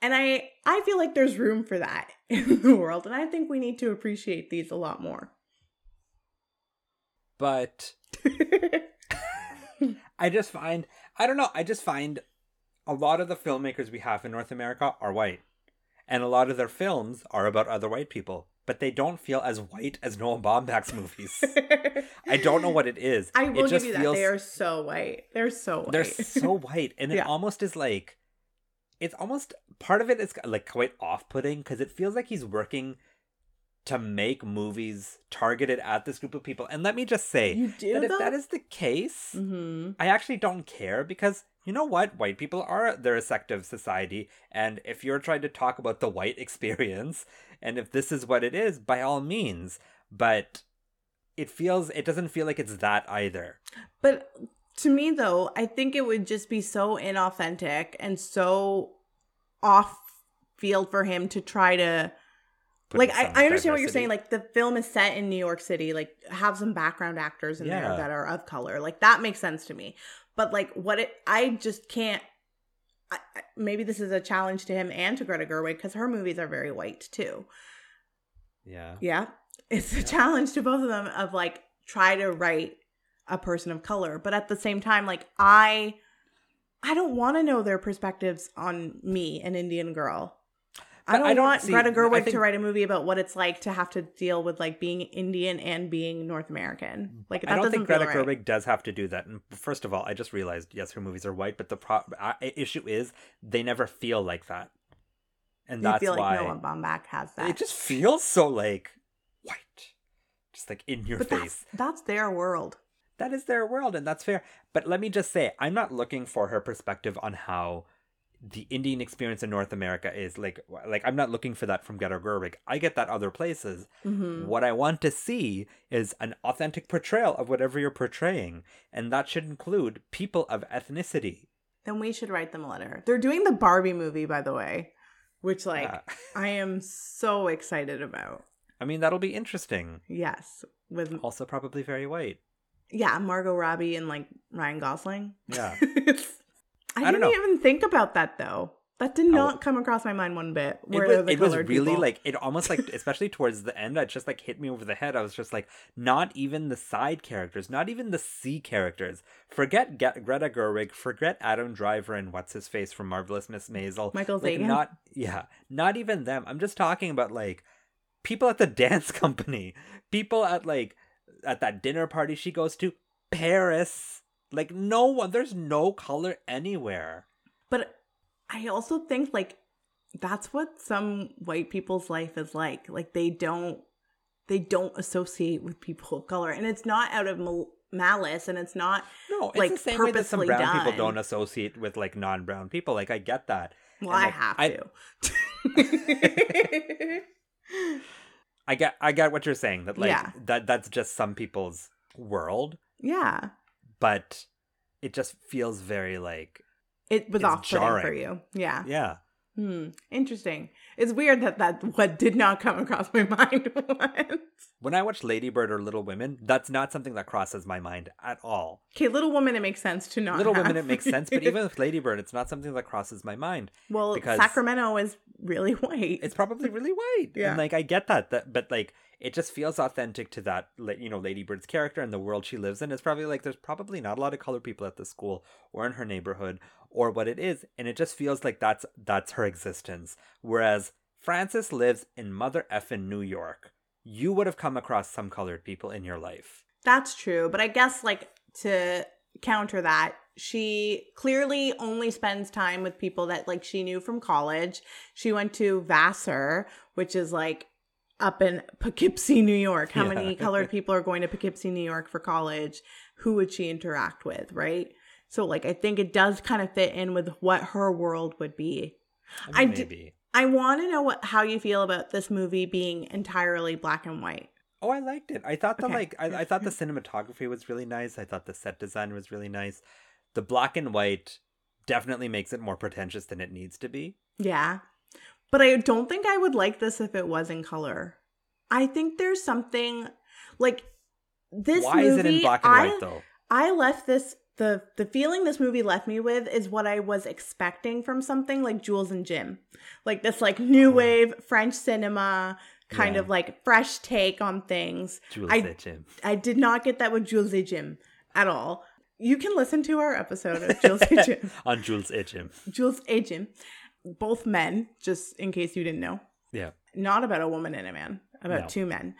and i i feel like there's room for that in the world and i think we need to appreciate these a lot more but I just find I don't know, I just find a lot of the filmmakers we have in North America are white. And a lot of their films are about other white people, but they don't feel as white as Noah Baumbach's movies. I don't know what it is. I will give you that. They are so white. They're so white. They're so white. And it yeah. almost is like it's almost part of it is like quite off-putting because it feels like he's working to make movies targeted at this group of people. And let me just say you do, that though? if that is the case, mm-hmm. I actually don't care because you know what? White people are their sective society. And if you're trying to talk about the white experience, and if this is what it is, by all means. But it feels, it doesn't feel like it's that either. But to me, though, I think it would just be so inauthentic and so off field for him to try to like I, I understand diversity. what you're saying like the film is set in new york city like have some background actors in yeah. there that are of color like that makes sense to me but like what it i just can't I, maybe this is a challenge to him and to greta gerwig because her movies are very white too. Yeah. Yeah. It's a yeah. challenge to both of them of like try to write a person of color. But at the same time like i i don't want to know their perspectives on me an indian girl I don't, I don't want see, Greta Gerwig think, to write a movie about what it's like to have to deal with like being Indian and being North American. Like I don't think Greta right. Gerwig does have to do that. And first of all, I just realized yes, her movies are white, but the pro- issue is they never feel like that, and you that's feel why like Noah Baumbach has that. It just feels so like white, just like in your but face. That's, that's their world. That is their world, and that's fair. But let me just say, I'm not looking for her perspective on how the Indian experience in North America is like like I'm not looking for that from Greta Gerwig. I get that other places. Mm-hmm. What I want to see is an authentic portrayal of whatever you're portraying, and that should include people of ethnicity. Then we should write them a letter. They're doing the Barbie movie, by the way, which like uh, I am so excited about. I mean, that'll be interesting. Yes, with also probably very white. Yeah, Margot Robbie and like Ryan Gosling. Yeah. I, I didn't even think about that though. That did oh. not come across my mind one bit. It was, it was really people. like it almost like especially towards the end it just like hit me over the head. I was just like not even the side characters not even the c characters. Forget Ge- greta gerwig forget adam driver and what's his face from marvelous miss maisel. Michael like not yeah not even them. I'm just talking about like people at the dance company. People at like at that dinner party she goes to paris like no one there's no color anywhere But I also think like that's what some white people's life is like. Like they don't they don't associate with people of color, and it's not out of mal- malice, and it's not. no it's like, the same way that some brown done. people don't associate with like non-brown people like i get that Well, And, I like, have I- to. I get I get what you're saying that like Yeah. that that's just some people's world, yeah, but it just feels very like it was off-putting for you. Yeah. yeah. Hmm. Interesting. It's weird that that what did not come across my mind once. When I watch Lady Bird or Little Women, that's not something that crosses my mind at all. Okay, Little Woman, it makes sense to not. Little Women, it makes sense, but even with Lady Bird, it's not something that crosses my mind. well, because- Sacramento is really white. It's probably really white, Yeah. and like I get that, that, but like it just feels authentic to that, you know, Lady Bird's character and the world she lives in. It's probably like there's probably not a lot of colored people at the school or in her neighborhood or what it is, and it just feels like that's that's her existence. Whereas Frances lives in mother effing New York. You would have come across some colored people in your life. That's true, but I guess like to counter that, she clearly only spends time with people that like she knew from college. She went to Vassar, which is like up in Poughkeepsie, New York. How Yeah. many colored people are going to Poughkeepsie, New York for college? Who would she interact with, right? So like I think it does kind of fit in with what her world would be. I, I mean, d- maybe. I want to know what how you feel about this movie being entirely black and white. Oh, I liked it. I thought the Okay. like I, I thought the cinematography was really nice. I thought the set design was really nice. The black and white definitely makes it more pretentious than it needs to be. Yeah. But I don't think I would like this if it was in color. I think there's something like this Why movie. is it in black and I, white though? I left this the the feeling this movie left me with is what I was expecting from something like Jules and Jim. Like this like new Oh. wave French cinema kind Yeah. of like fresh take on things. Jules I- said Jim. I did not get that with Jules and Jim at all. You can listen to our episode of Jules and Jim. On Jules and Jim. Jules and Jim. Both men, just in case you didn't know. Yeah. Not about a woman and a man, about No. two men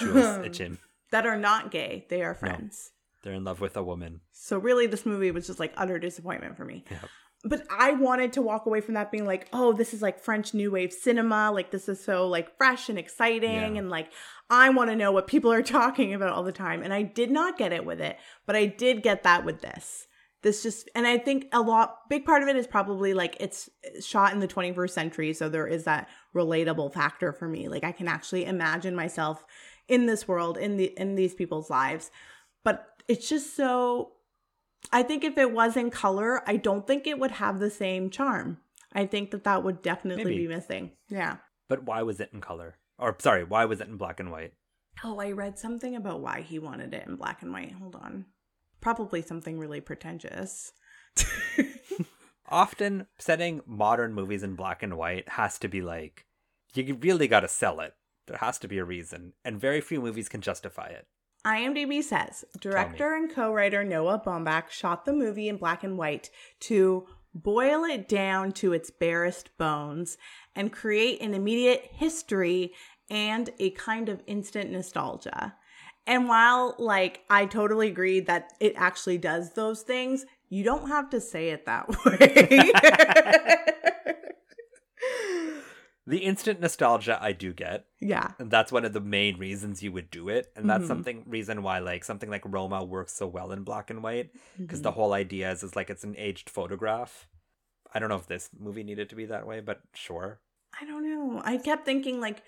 Jules et Jim. that are not gay. They are friends. They're in love with a woman. So really this movie was just like utter disappointment for me. Yep. But I wanted to walk away from that being like, oh, this is like French new wave cinema. Like this is so like fresh and exciting Yeah. and like I want to know what people are talking about all the time. And I did not get it with it, but I did get that with this. This just and I think a lot big part of it is probably like it's shot in the 21st century, so there is that relatable factor for me. Like I can actually imagine myself in this world, in the in these people's lives. But it's just so I think if it was in color, I don't think it would have the same charm. I think that that would definitely Maybe. be missing. Yeah. But why was it in color? Or sorry, why was it in black and white? Oh, I read something about why he wanted it in black and white. Hold on. Probably something really pretentious. Often setting modern movies in black and white has to be like you really got to sell it. There has to be a reason, and very few movies can justify it. IMDb says director and co writer Noah Baumbach shot the movie in black and white to boil it down to its barest bones and create an immediate history and a kind of instant nostalgia. And while, like, I totally agree that it actually does those things, you don't have to say it that way. The instant nostalgia I do get, yeah. and that's one of the main reasons you would do it, and that's Mhm. something reason why like something like Roma works so well in black and white because the Mhm. whole idea is is like it's an aged photograph. I don't know if this movie needed to be that way, but sure. I don't know. I kept thinking like,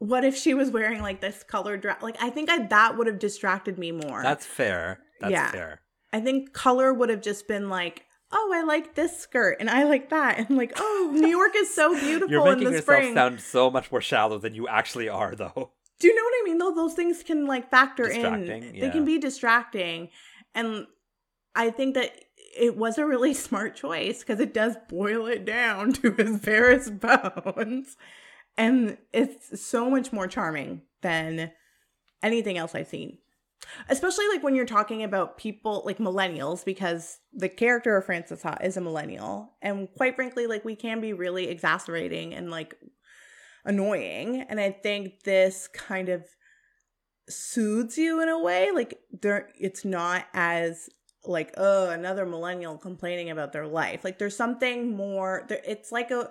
what if she was wearing like this colored dress? Like, I think I, that would have distracted me more. That's fair. That's Yeah. fair. I think color would have just been like, oh, I like this skirt and I like that, and like, oh, New York is so beautiful You're in making the yourself spring. sound so much more shallow than you actually are, though. Do you know what I mean? Though those things can like factor in. Distracting, They can be distracting, and I think that it was a really smart choice because it does boil it down to his barest bones. And it's so much more charming than anything else I've seen. Especially like when you're talking about people like millennials, because the character of Frances Ha is a millennial. And quite frankly, like we can be really exasperating and like annoying. And I think this kind of soothes you in a way. Like there it's not as like, oh, another millennial complaining about their life. Like there's something more there it's like a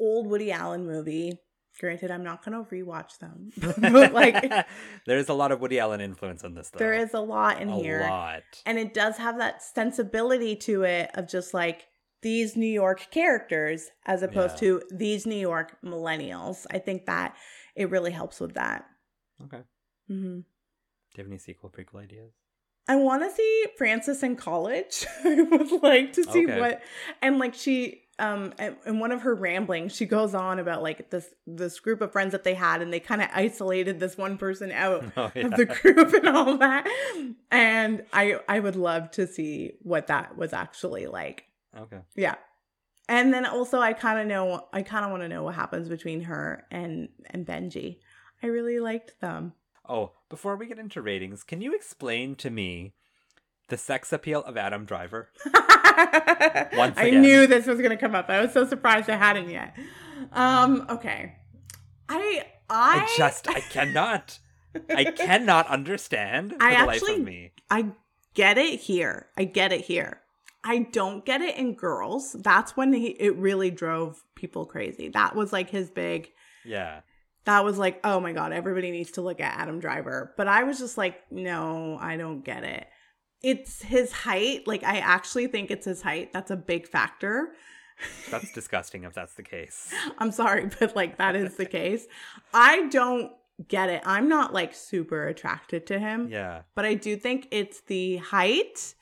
old Woody Allen movie Granted, I'm not going to rewatch them, but like, there's a lot of Woody Allen influence on this. Though. There is a lot in here. a here, lot, and it does have that sensibility to it of just like these New York characters as opposed yeah. to these New York millennials. I think that it really helps with that. Okay. Mm-hmm. Do you have any sequel prequel ideas? I want to see Frances in college. I would like to see okay. what, and like she um in one of her ramblings she goes on about like this this group of friends that they had and they kind of isolated this one person out oh, yeah. of the group and all that. And i i would love to see what that was actually like. Okay. Yeah. And then also i kind of know i kind of want to know what happens between her and and benji. I really liked them. Oh before we get into ratings can you explain to me the sex appeal of Adam Driver. Once again. I knew this was going to come up. I was so surprised I hadn't yet. Um, okay. I I, I just I cannot I cannot understand for life for me I actually, I get it here. I get it here. I don't get it in girls. That's when he, it really drove people crazy. That was like his big Yeah. That was like, oh my god, everybody needs to look at Adam Driver. But I was just like, no, I don't get it it's his height. Like I actually think it's his height. That's a big factor. That's disgusting if that's the case. I'm sorry, but like that is the case. I don't get it. I'm not like super attracted to him. Yeah. But I do think it's the height.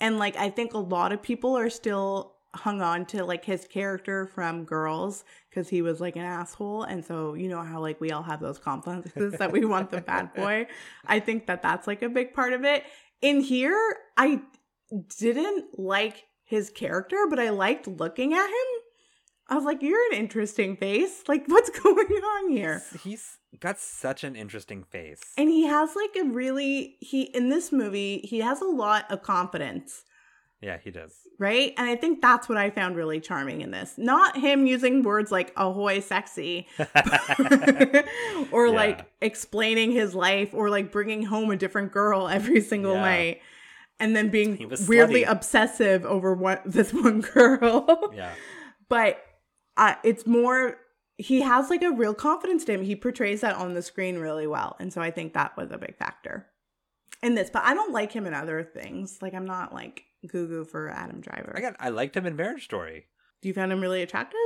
And like I think a lot of people are still hung on to like his character from girls because he was like an asshole and so you know how like we all have those complexes that we want the bad boy i think that that's like a big part of it in here, I didn't like his character, but I liked looking at him. I was like, you're an interesting face. Like, what's going on here? He's got such an interesting face. And he has like a really he in this movie, he has a lot of confidence. Yeah, he does. Right? And I think that's what I found really charming in this. Not him using words like ahoy sexy or yeah. like explaining his life or like bringing home a different girl every single yeah. night and then being weirdly obsessive over what this one girl. yeah. But uh, it's more he has like a real confidence to him. He portrays that on the screen really well. And so I think that was a big factor in this. But I don't like him in other things. Like I'm not like goo goo for Adam Driver. I got I liked him in Marriage Story. Do you find him really attractive?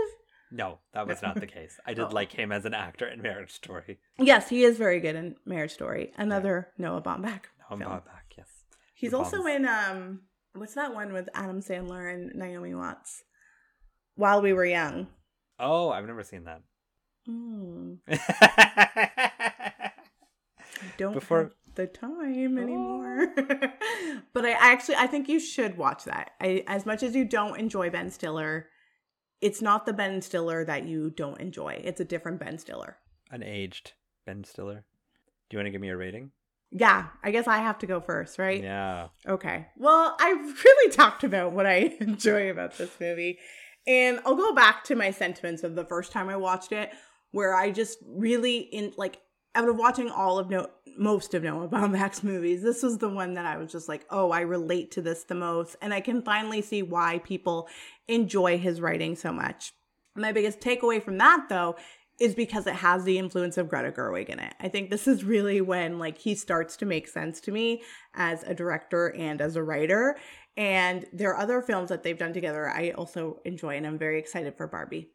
No, that was not the case. I did oh. like him as an actor in Marriage Story. Yes, he is very good in Marriage Story. Another yeah. Noah Baumbach. Noah film. Baumbach, yes. He's also in um what's that one with Adam Sandler and Naomi Watts? While We Were Young. Oh, I've never seen that. Mm. don't Before the time anymore. Oh. but I, I actually I think you should watch that. I as much as you don't enjoy Ben Stiller, it's not the Ben Stiller that you don't enjoy. It's a different Ben Stiller. An aged Ben Stiller. Do you want to give me a rating? Yeah, I guess I have to go first, right? Yeah. Okay. Well, I've really talked about what I enjoy about this movie. And I'll go back to my sentiments of the first time I watched it, where I just really in like out of watching all of no most of Noah Baumbach's movies, this was the one that I was just like, oh, I relate to this the most, and I can finally see why people enjoy his writing so much. My biggest takeaway from that, though, is because it has the influence of Greta Gerwig in it. I think this is really when like he starts to make sense to me as a director and as a writer. And there are other films that they've done together I also enjoy, and I'm very excited for Barbie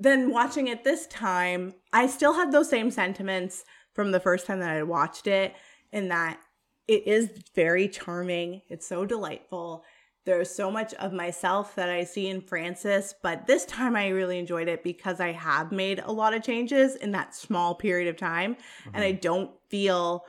then watching it this time, I still had those same sentiments from the first time that I watched it, in that it is very charming. It's so delightful. There's so much of myself that I see in Frances, but this time I really enjoyed it because I have made a lot of changes in that small period of time. Mm-hmm. And I don't feel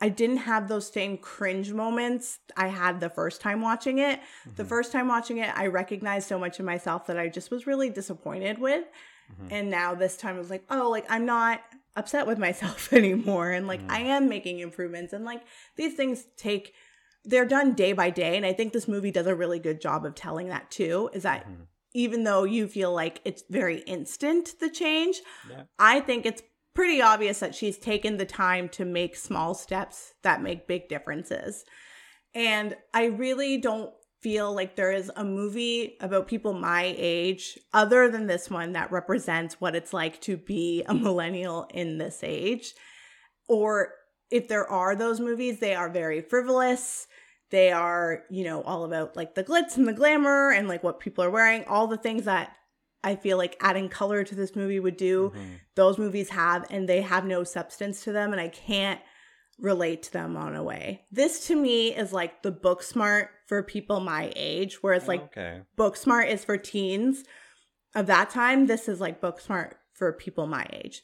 I didn't have those same cringe moments I had the first time watching it. The Mhm. first time watching it, I recognized so much of myself that I just was really disappointed with. Mhm. And now this time I was like, oh, like I'm not upset with myself anymore. And like Mm. I am making improvements. And like these things take, they're done day by day. And I think this movie does a really good job of telling that too. Is that Mhm. even though you feel like it's very instant, the change, Yeah. I think it's pretty obvious that she's taken the time to make small steps that make big differences. And I really don't feel like there is a movie about people my age other than this one that represents what it's like to be a millennial in this age. Or if there are those movies, they are very frivolous. They are, you know, all about like the glitz and the glamour and like what people are wearing, all the things that I feel like adding color to this movie would do Mhm. those movies have and they have no substance to them and I can't relate to them on a way. This to me is like the Booksmart for people my age whereas like okay. Booksmart is for teens of that time this is like Booksmart for people my age.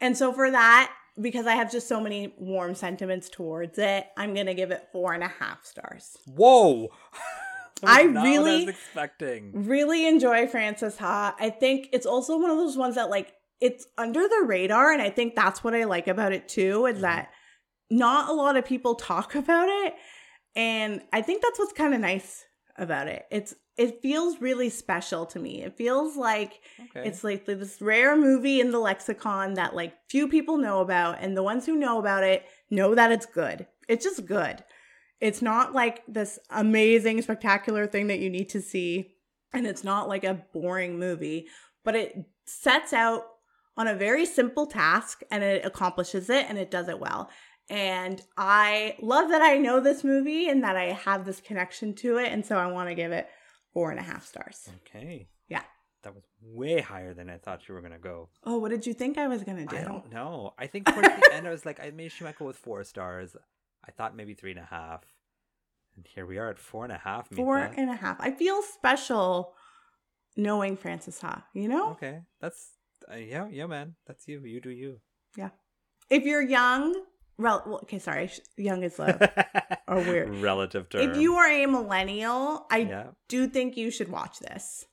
And so for that because I have just so many warm sentiments towards it, I'm gonna give it four and a half stars. Whoa. I Was not what really- was expecting. really enjoy Frances Ha. I think it's also one of those ones that like it's under the radar and I think that's what I like about it too is Mhm. that not a lot of people talk about it and I think that's what's kind of nice about it. It's it feels really special to me. It feels like Okay. it's like this rare movie in the lexicon that like few people know about and the ones who know about it know that it's good. It's just good. It's not like this amazing spectacular thing that you need to see and it's not like a boring movie, but it sets out on a very simple task and it accomplishes it and it does it well. And I love that I know this movie and that I have this connection to it. And so I want to give it four and a half stars. okay. Yeah. That was way higher than I thought you were gonna go. Oh, what did you think I was going to do? I don't know. I think towards the end I was like, I made go with four stars. I thought maybe three and a half. And here we are at four and a half. Four Mita. and a half. I feel special knowing Frances Ha, you know? Okay. That's uh, yeah, yeah, man. That's you. You do you. Yeah. If you're young, rel- well, okay, sorry, young is love Or weird. Relative term. if you are a millennial, I yeah. do think you should watch this.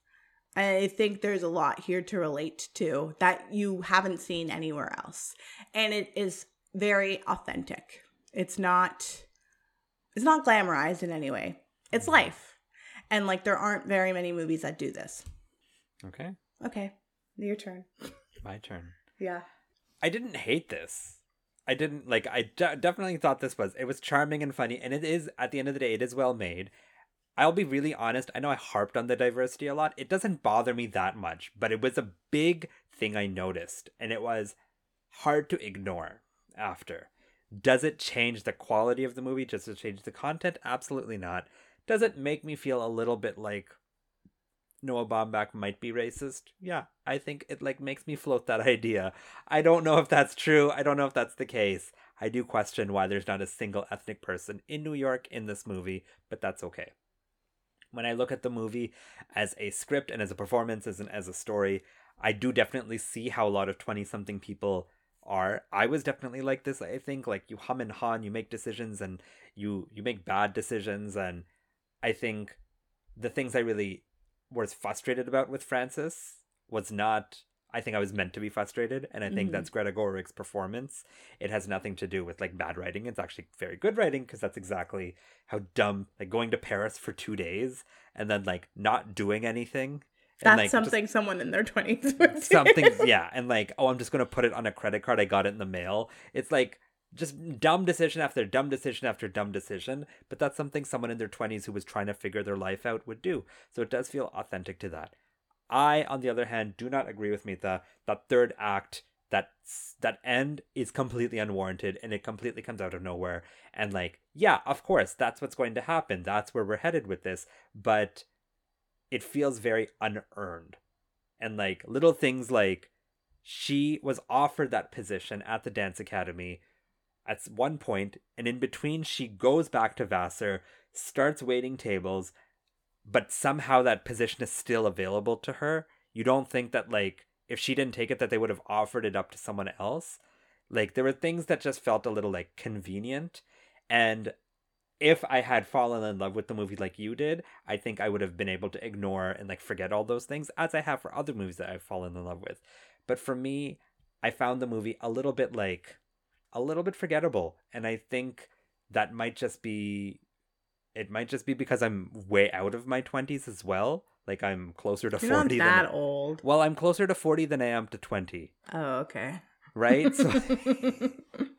I think there's a lot here to relate to that you haven't seen anywhere else. And it is very authentic. It's not it's not glamorized in any way. It's mm. life. And like there aren't very many movies that do this. Okay. Okay. Your turn. My turn. Yeah. I didn't hate this. I didn't like. I de- definitely thought this was. It was charming and funny, and it is. At the end of the day, it is well made. I'll be really honest. I know I harped on the diversity a lot. It doesn't bother me that much, but it was a big thing I noticed, and it was hard to ignore. After, does it change the quality of the movie? Does it change the content? Absolutely not. Does it make me feel a little bit like Noah Baumbach might be racist? Yeah, I think it like makes me float that idea. I don't know if that's true. I don't know if that's the case. I do question why there's not a single ethnic person in New York in this movie, but that's okay. When I look at the movie as a script and as a performance as an as a story, I do definitely see how a lot of 20 something people are. I was definitely like this. I think like you hum and han, you make decisions and you you make bad decisions and I think the things I really was frustrated about with Frances was not I think I was meant to be frustrated and I think Mhm. that's Greta Gerwig's performance. It has nothing to do with like bad writing. It's actually very good writing because that's exactly how dumb like going to Paris for 2 days and then like not doing anything. That's like, just- something someone in their 20s would do. something yeah and like oh i'm just gonna put it on a credit card i got it in the mail. It's like just dumb decision after dumb decision after dumb decision but that's something someone in their 20s who was trying to figure their life out would do. So it does feel authentic to that. I on the other hand do not agree with mita that third act that that end is completely unwarranted and it completely comes out of nowhere. And like yeah of course that's what's going to happen. That's where we're headed with this. But it feels very unearned. And like little things like she was offered that position at the dance academy at one point and in between she goes back to Vassar starts waiting tables but somehow that position is still available to her. You don't think that like if she didn't take it that they would have offered it up to someone else? Like there were things that just felt a little like convenient. And if I had fallen in love with the movie like you did, I think I would have been able to ignore and like forget all those things as I have for other movies that I've fallen in love with. But for me, I found the movie a little bit like a little bit forgettable and I think that might just be it might just be because I'm way out of my 20s as well. Like I'm closer to You're not 40 that than old. Well, I'm closer to 40 than I am to 20, Oh, okay. Right? So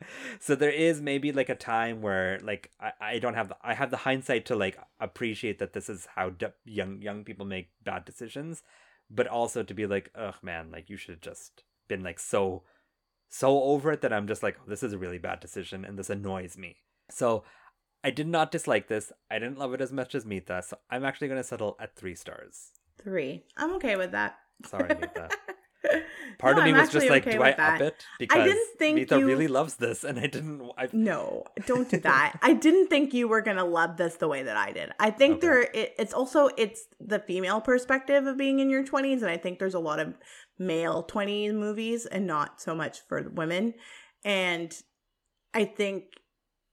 so there is maybe like a time where like I, I don't have the, I have the hindsight to like appreciate that this is how d- young young people make bad decisions, but also to be like, ugh, man, like you should have just been like so so over it that I'm just like, oh, this is a really bad decision and this annoys me. So I did not dislike this. I didn't love it as much as Mita, so I'm actually going to settle at three stars. Three. I'm okay with that. Sorry, Mita. Part No, of me I'm was just like, okay do I that. up it? Because think Mita you- really loves this, and I didn't. I, No, don't do that. I didn't think you were gonna love this the way that I did. I think Okay. there, it, it's also it's the female perspective of being in your twenties, and I think there's a lot of male twenties movies and not so much for women. And I think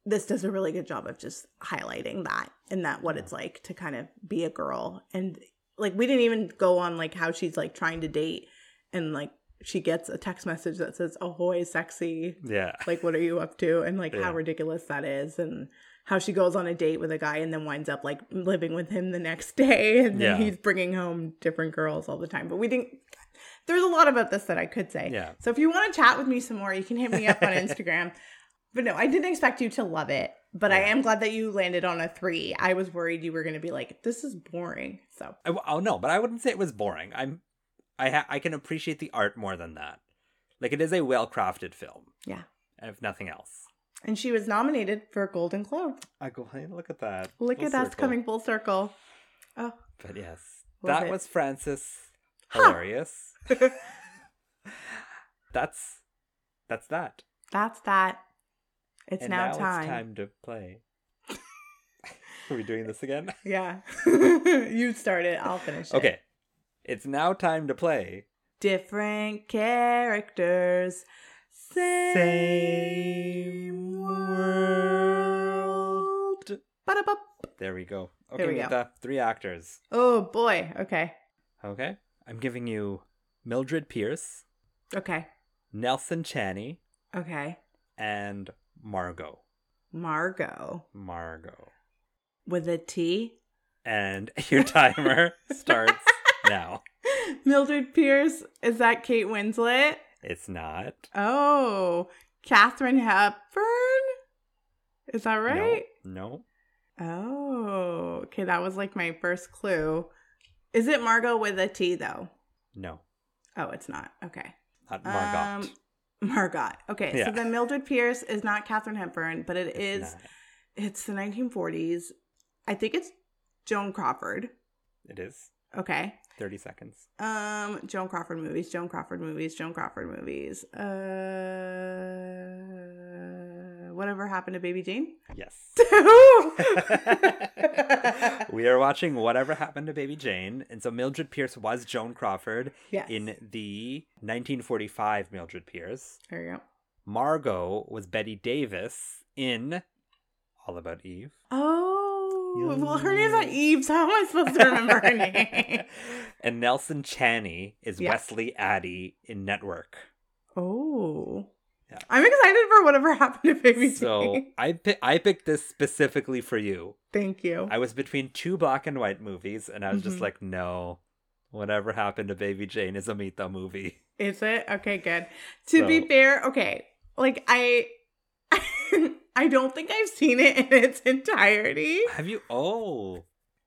this does a really good job of just highlighting that and that what it's like to kind of be a girl. And like we didn't even go on like how she's like trying to date, and like she gets a text message that says "Ahoy, sexy." yeah. like what are you up to and like Yeah. how ridiculous that is and how she goes on a date with a guy and then winds up like living with him the next day and then Yeah. he's bringing home different girls all the time but we didn't there's a lot about this that i could say Yeah. so if you want to chat with me some more you can hit me up on instagram but no i didn't expect you to love it but i am glad that you landed on a three i was worried you were going to be like this is boring so I, oh no, but I wouldn't say it was boring. I'm, I ha- I can appreciate the art more than that. Like it is a well crafted film, yeah if nothing else. and she was nominated for a golden globe I go, hey, look at that. look Full at us coming full circle oh But yes, Love that it. was Frances. Hilarious. that's, that's that. That's that. It's and now, now time. it's time to play. Are we doing this again? Yeah. you start it. I'll finish it. Okay. It's now time to play. Different characters. Same, Same world. Ba-da-bup. There we go. Okay, There we go. Three actors. Oh boy. Okay. Okay. I'm giving you Mildred Pierce, Okay. Nelson Chaney, Okay. and Margot. Margot Margot. with a T. And your timer starts now. Mildred Pierce. Is that Kate Winslet? It's not. Oh, Katharine Hepburn. Is that right? No. Oh, okay. That was like my first clue. Is it Margot with a T though? No. Oh, it's not. Okay. Not Margot. Um, Margot. Okay. Yeah. So then Mildred Pierce is not Katharine Hepburn, but it It's is. It's the 1940s. I think it's Joan Crawford. It is. Okay. 30 seconds. Um, Joan Crawford movies. Joan Crawford movies. Joan Crawford movies. Uh, whatever happened to Baby Jane? Yes. yes. we are watching Whatever Happened to Baby Jane. And so Mildred Pierce was Joan Crawford in the 1945 Mildred Pierce. There you go. Margot was Bette Davis in All About Eve. Oh, well, her name's not Eve, so how am I supposed to remember her name? and Nelson Chaney is Yeah. Wesley Addy in Network. Oh. Yeah. I'm excited for whatever happened to Baby So Jane. I pi- I picked this specifically for you. Thank you. I was between two black and white movies, and I was just Mhm. like, no, whatever happened to Baby Jane is a Mita movie. Is it? Okay, good. To be fair, okay. Like I I don't think I've seen it in its entirety. Have you? Oh,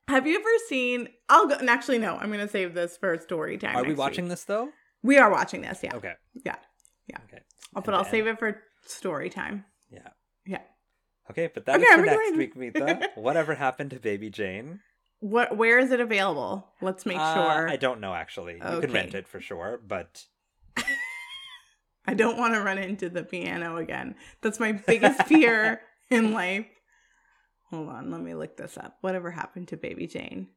Have you ever seen I'll go actually no, I'm gonna save this for story time. are we watching week. this though? We are watching this, yeah. Okay. Yeah. Yeah. Okay. I'll but And I'll save it for story time. Yeah. Yeah. Okay, but that is Okay, for next excited. week, Mita. Whatever happened to Baby Jane? What where is it available? Let's make Uh, sure. I don't know actually. You can rent it for sure, but I don't want to run into the piano again. That's my biggest fear in life. Hold on, let me look this up. Whatever happened to Baby Jane?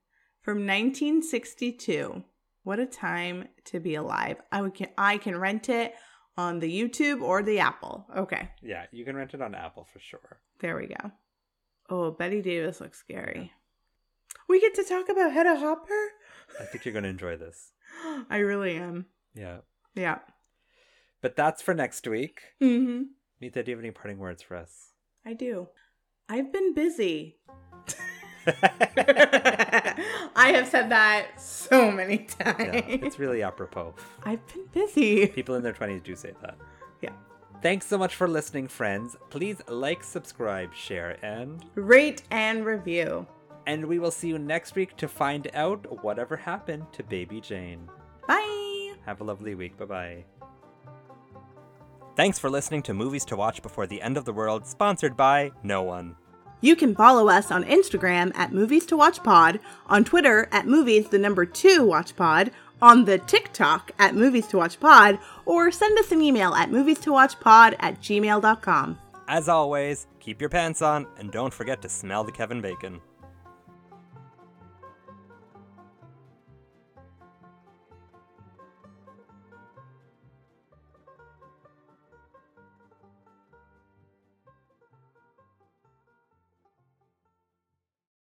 From 1962. What a time to be alive. I would can, I can rent it on the YouTube or the Apple. Okay, Yeah, you can rent it on Apple for sure. there we go. Oh, Bette Davis looks scary. We get to talk about Hedda Hopper? I think you're going to enjoy this. I really am. Yeah. Yeah. But that's for next week. Mm-hmm. Mita, do you have any parting words for us? I do. I've been busy. I have said that so many yeah, times. it's really apropos. I've been busy. People in their 20s do say that. Yeah. Thanks so much for listening, friends. Please like, subscribe, share, and. Rate and review. And we will see you next week to find out whatever happened to Baby Jane. Bye. Have a lovely week. Bye bye. Thanks for listening to Movies to Watch Before the End of the World, sponsored by no one. You can follow us on Instagram at Movies to Watch Pod, on Twitter at Movies the number two Watch Pod, on the TikTok at Movies to Watch Pod, or send us an email at movies to watch pod at gmail.com. As always, keep your pants on and don't forget to smell the Kevin Bacon.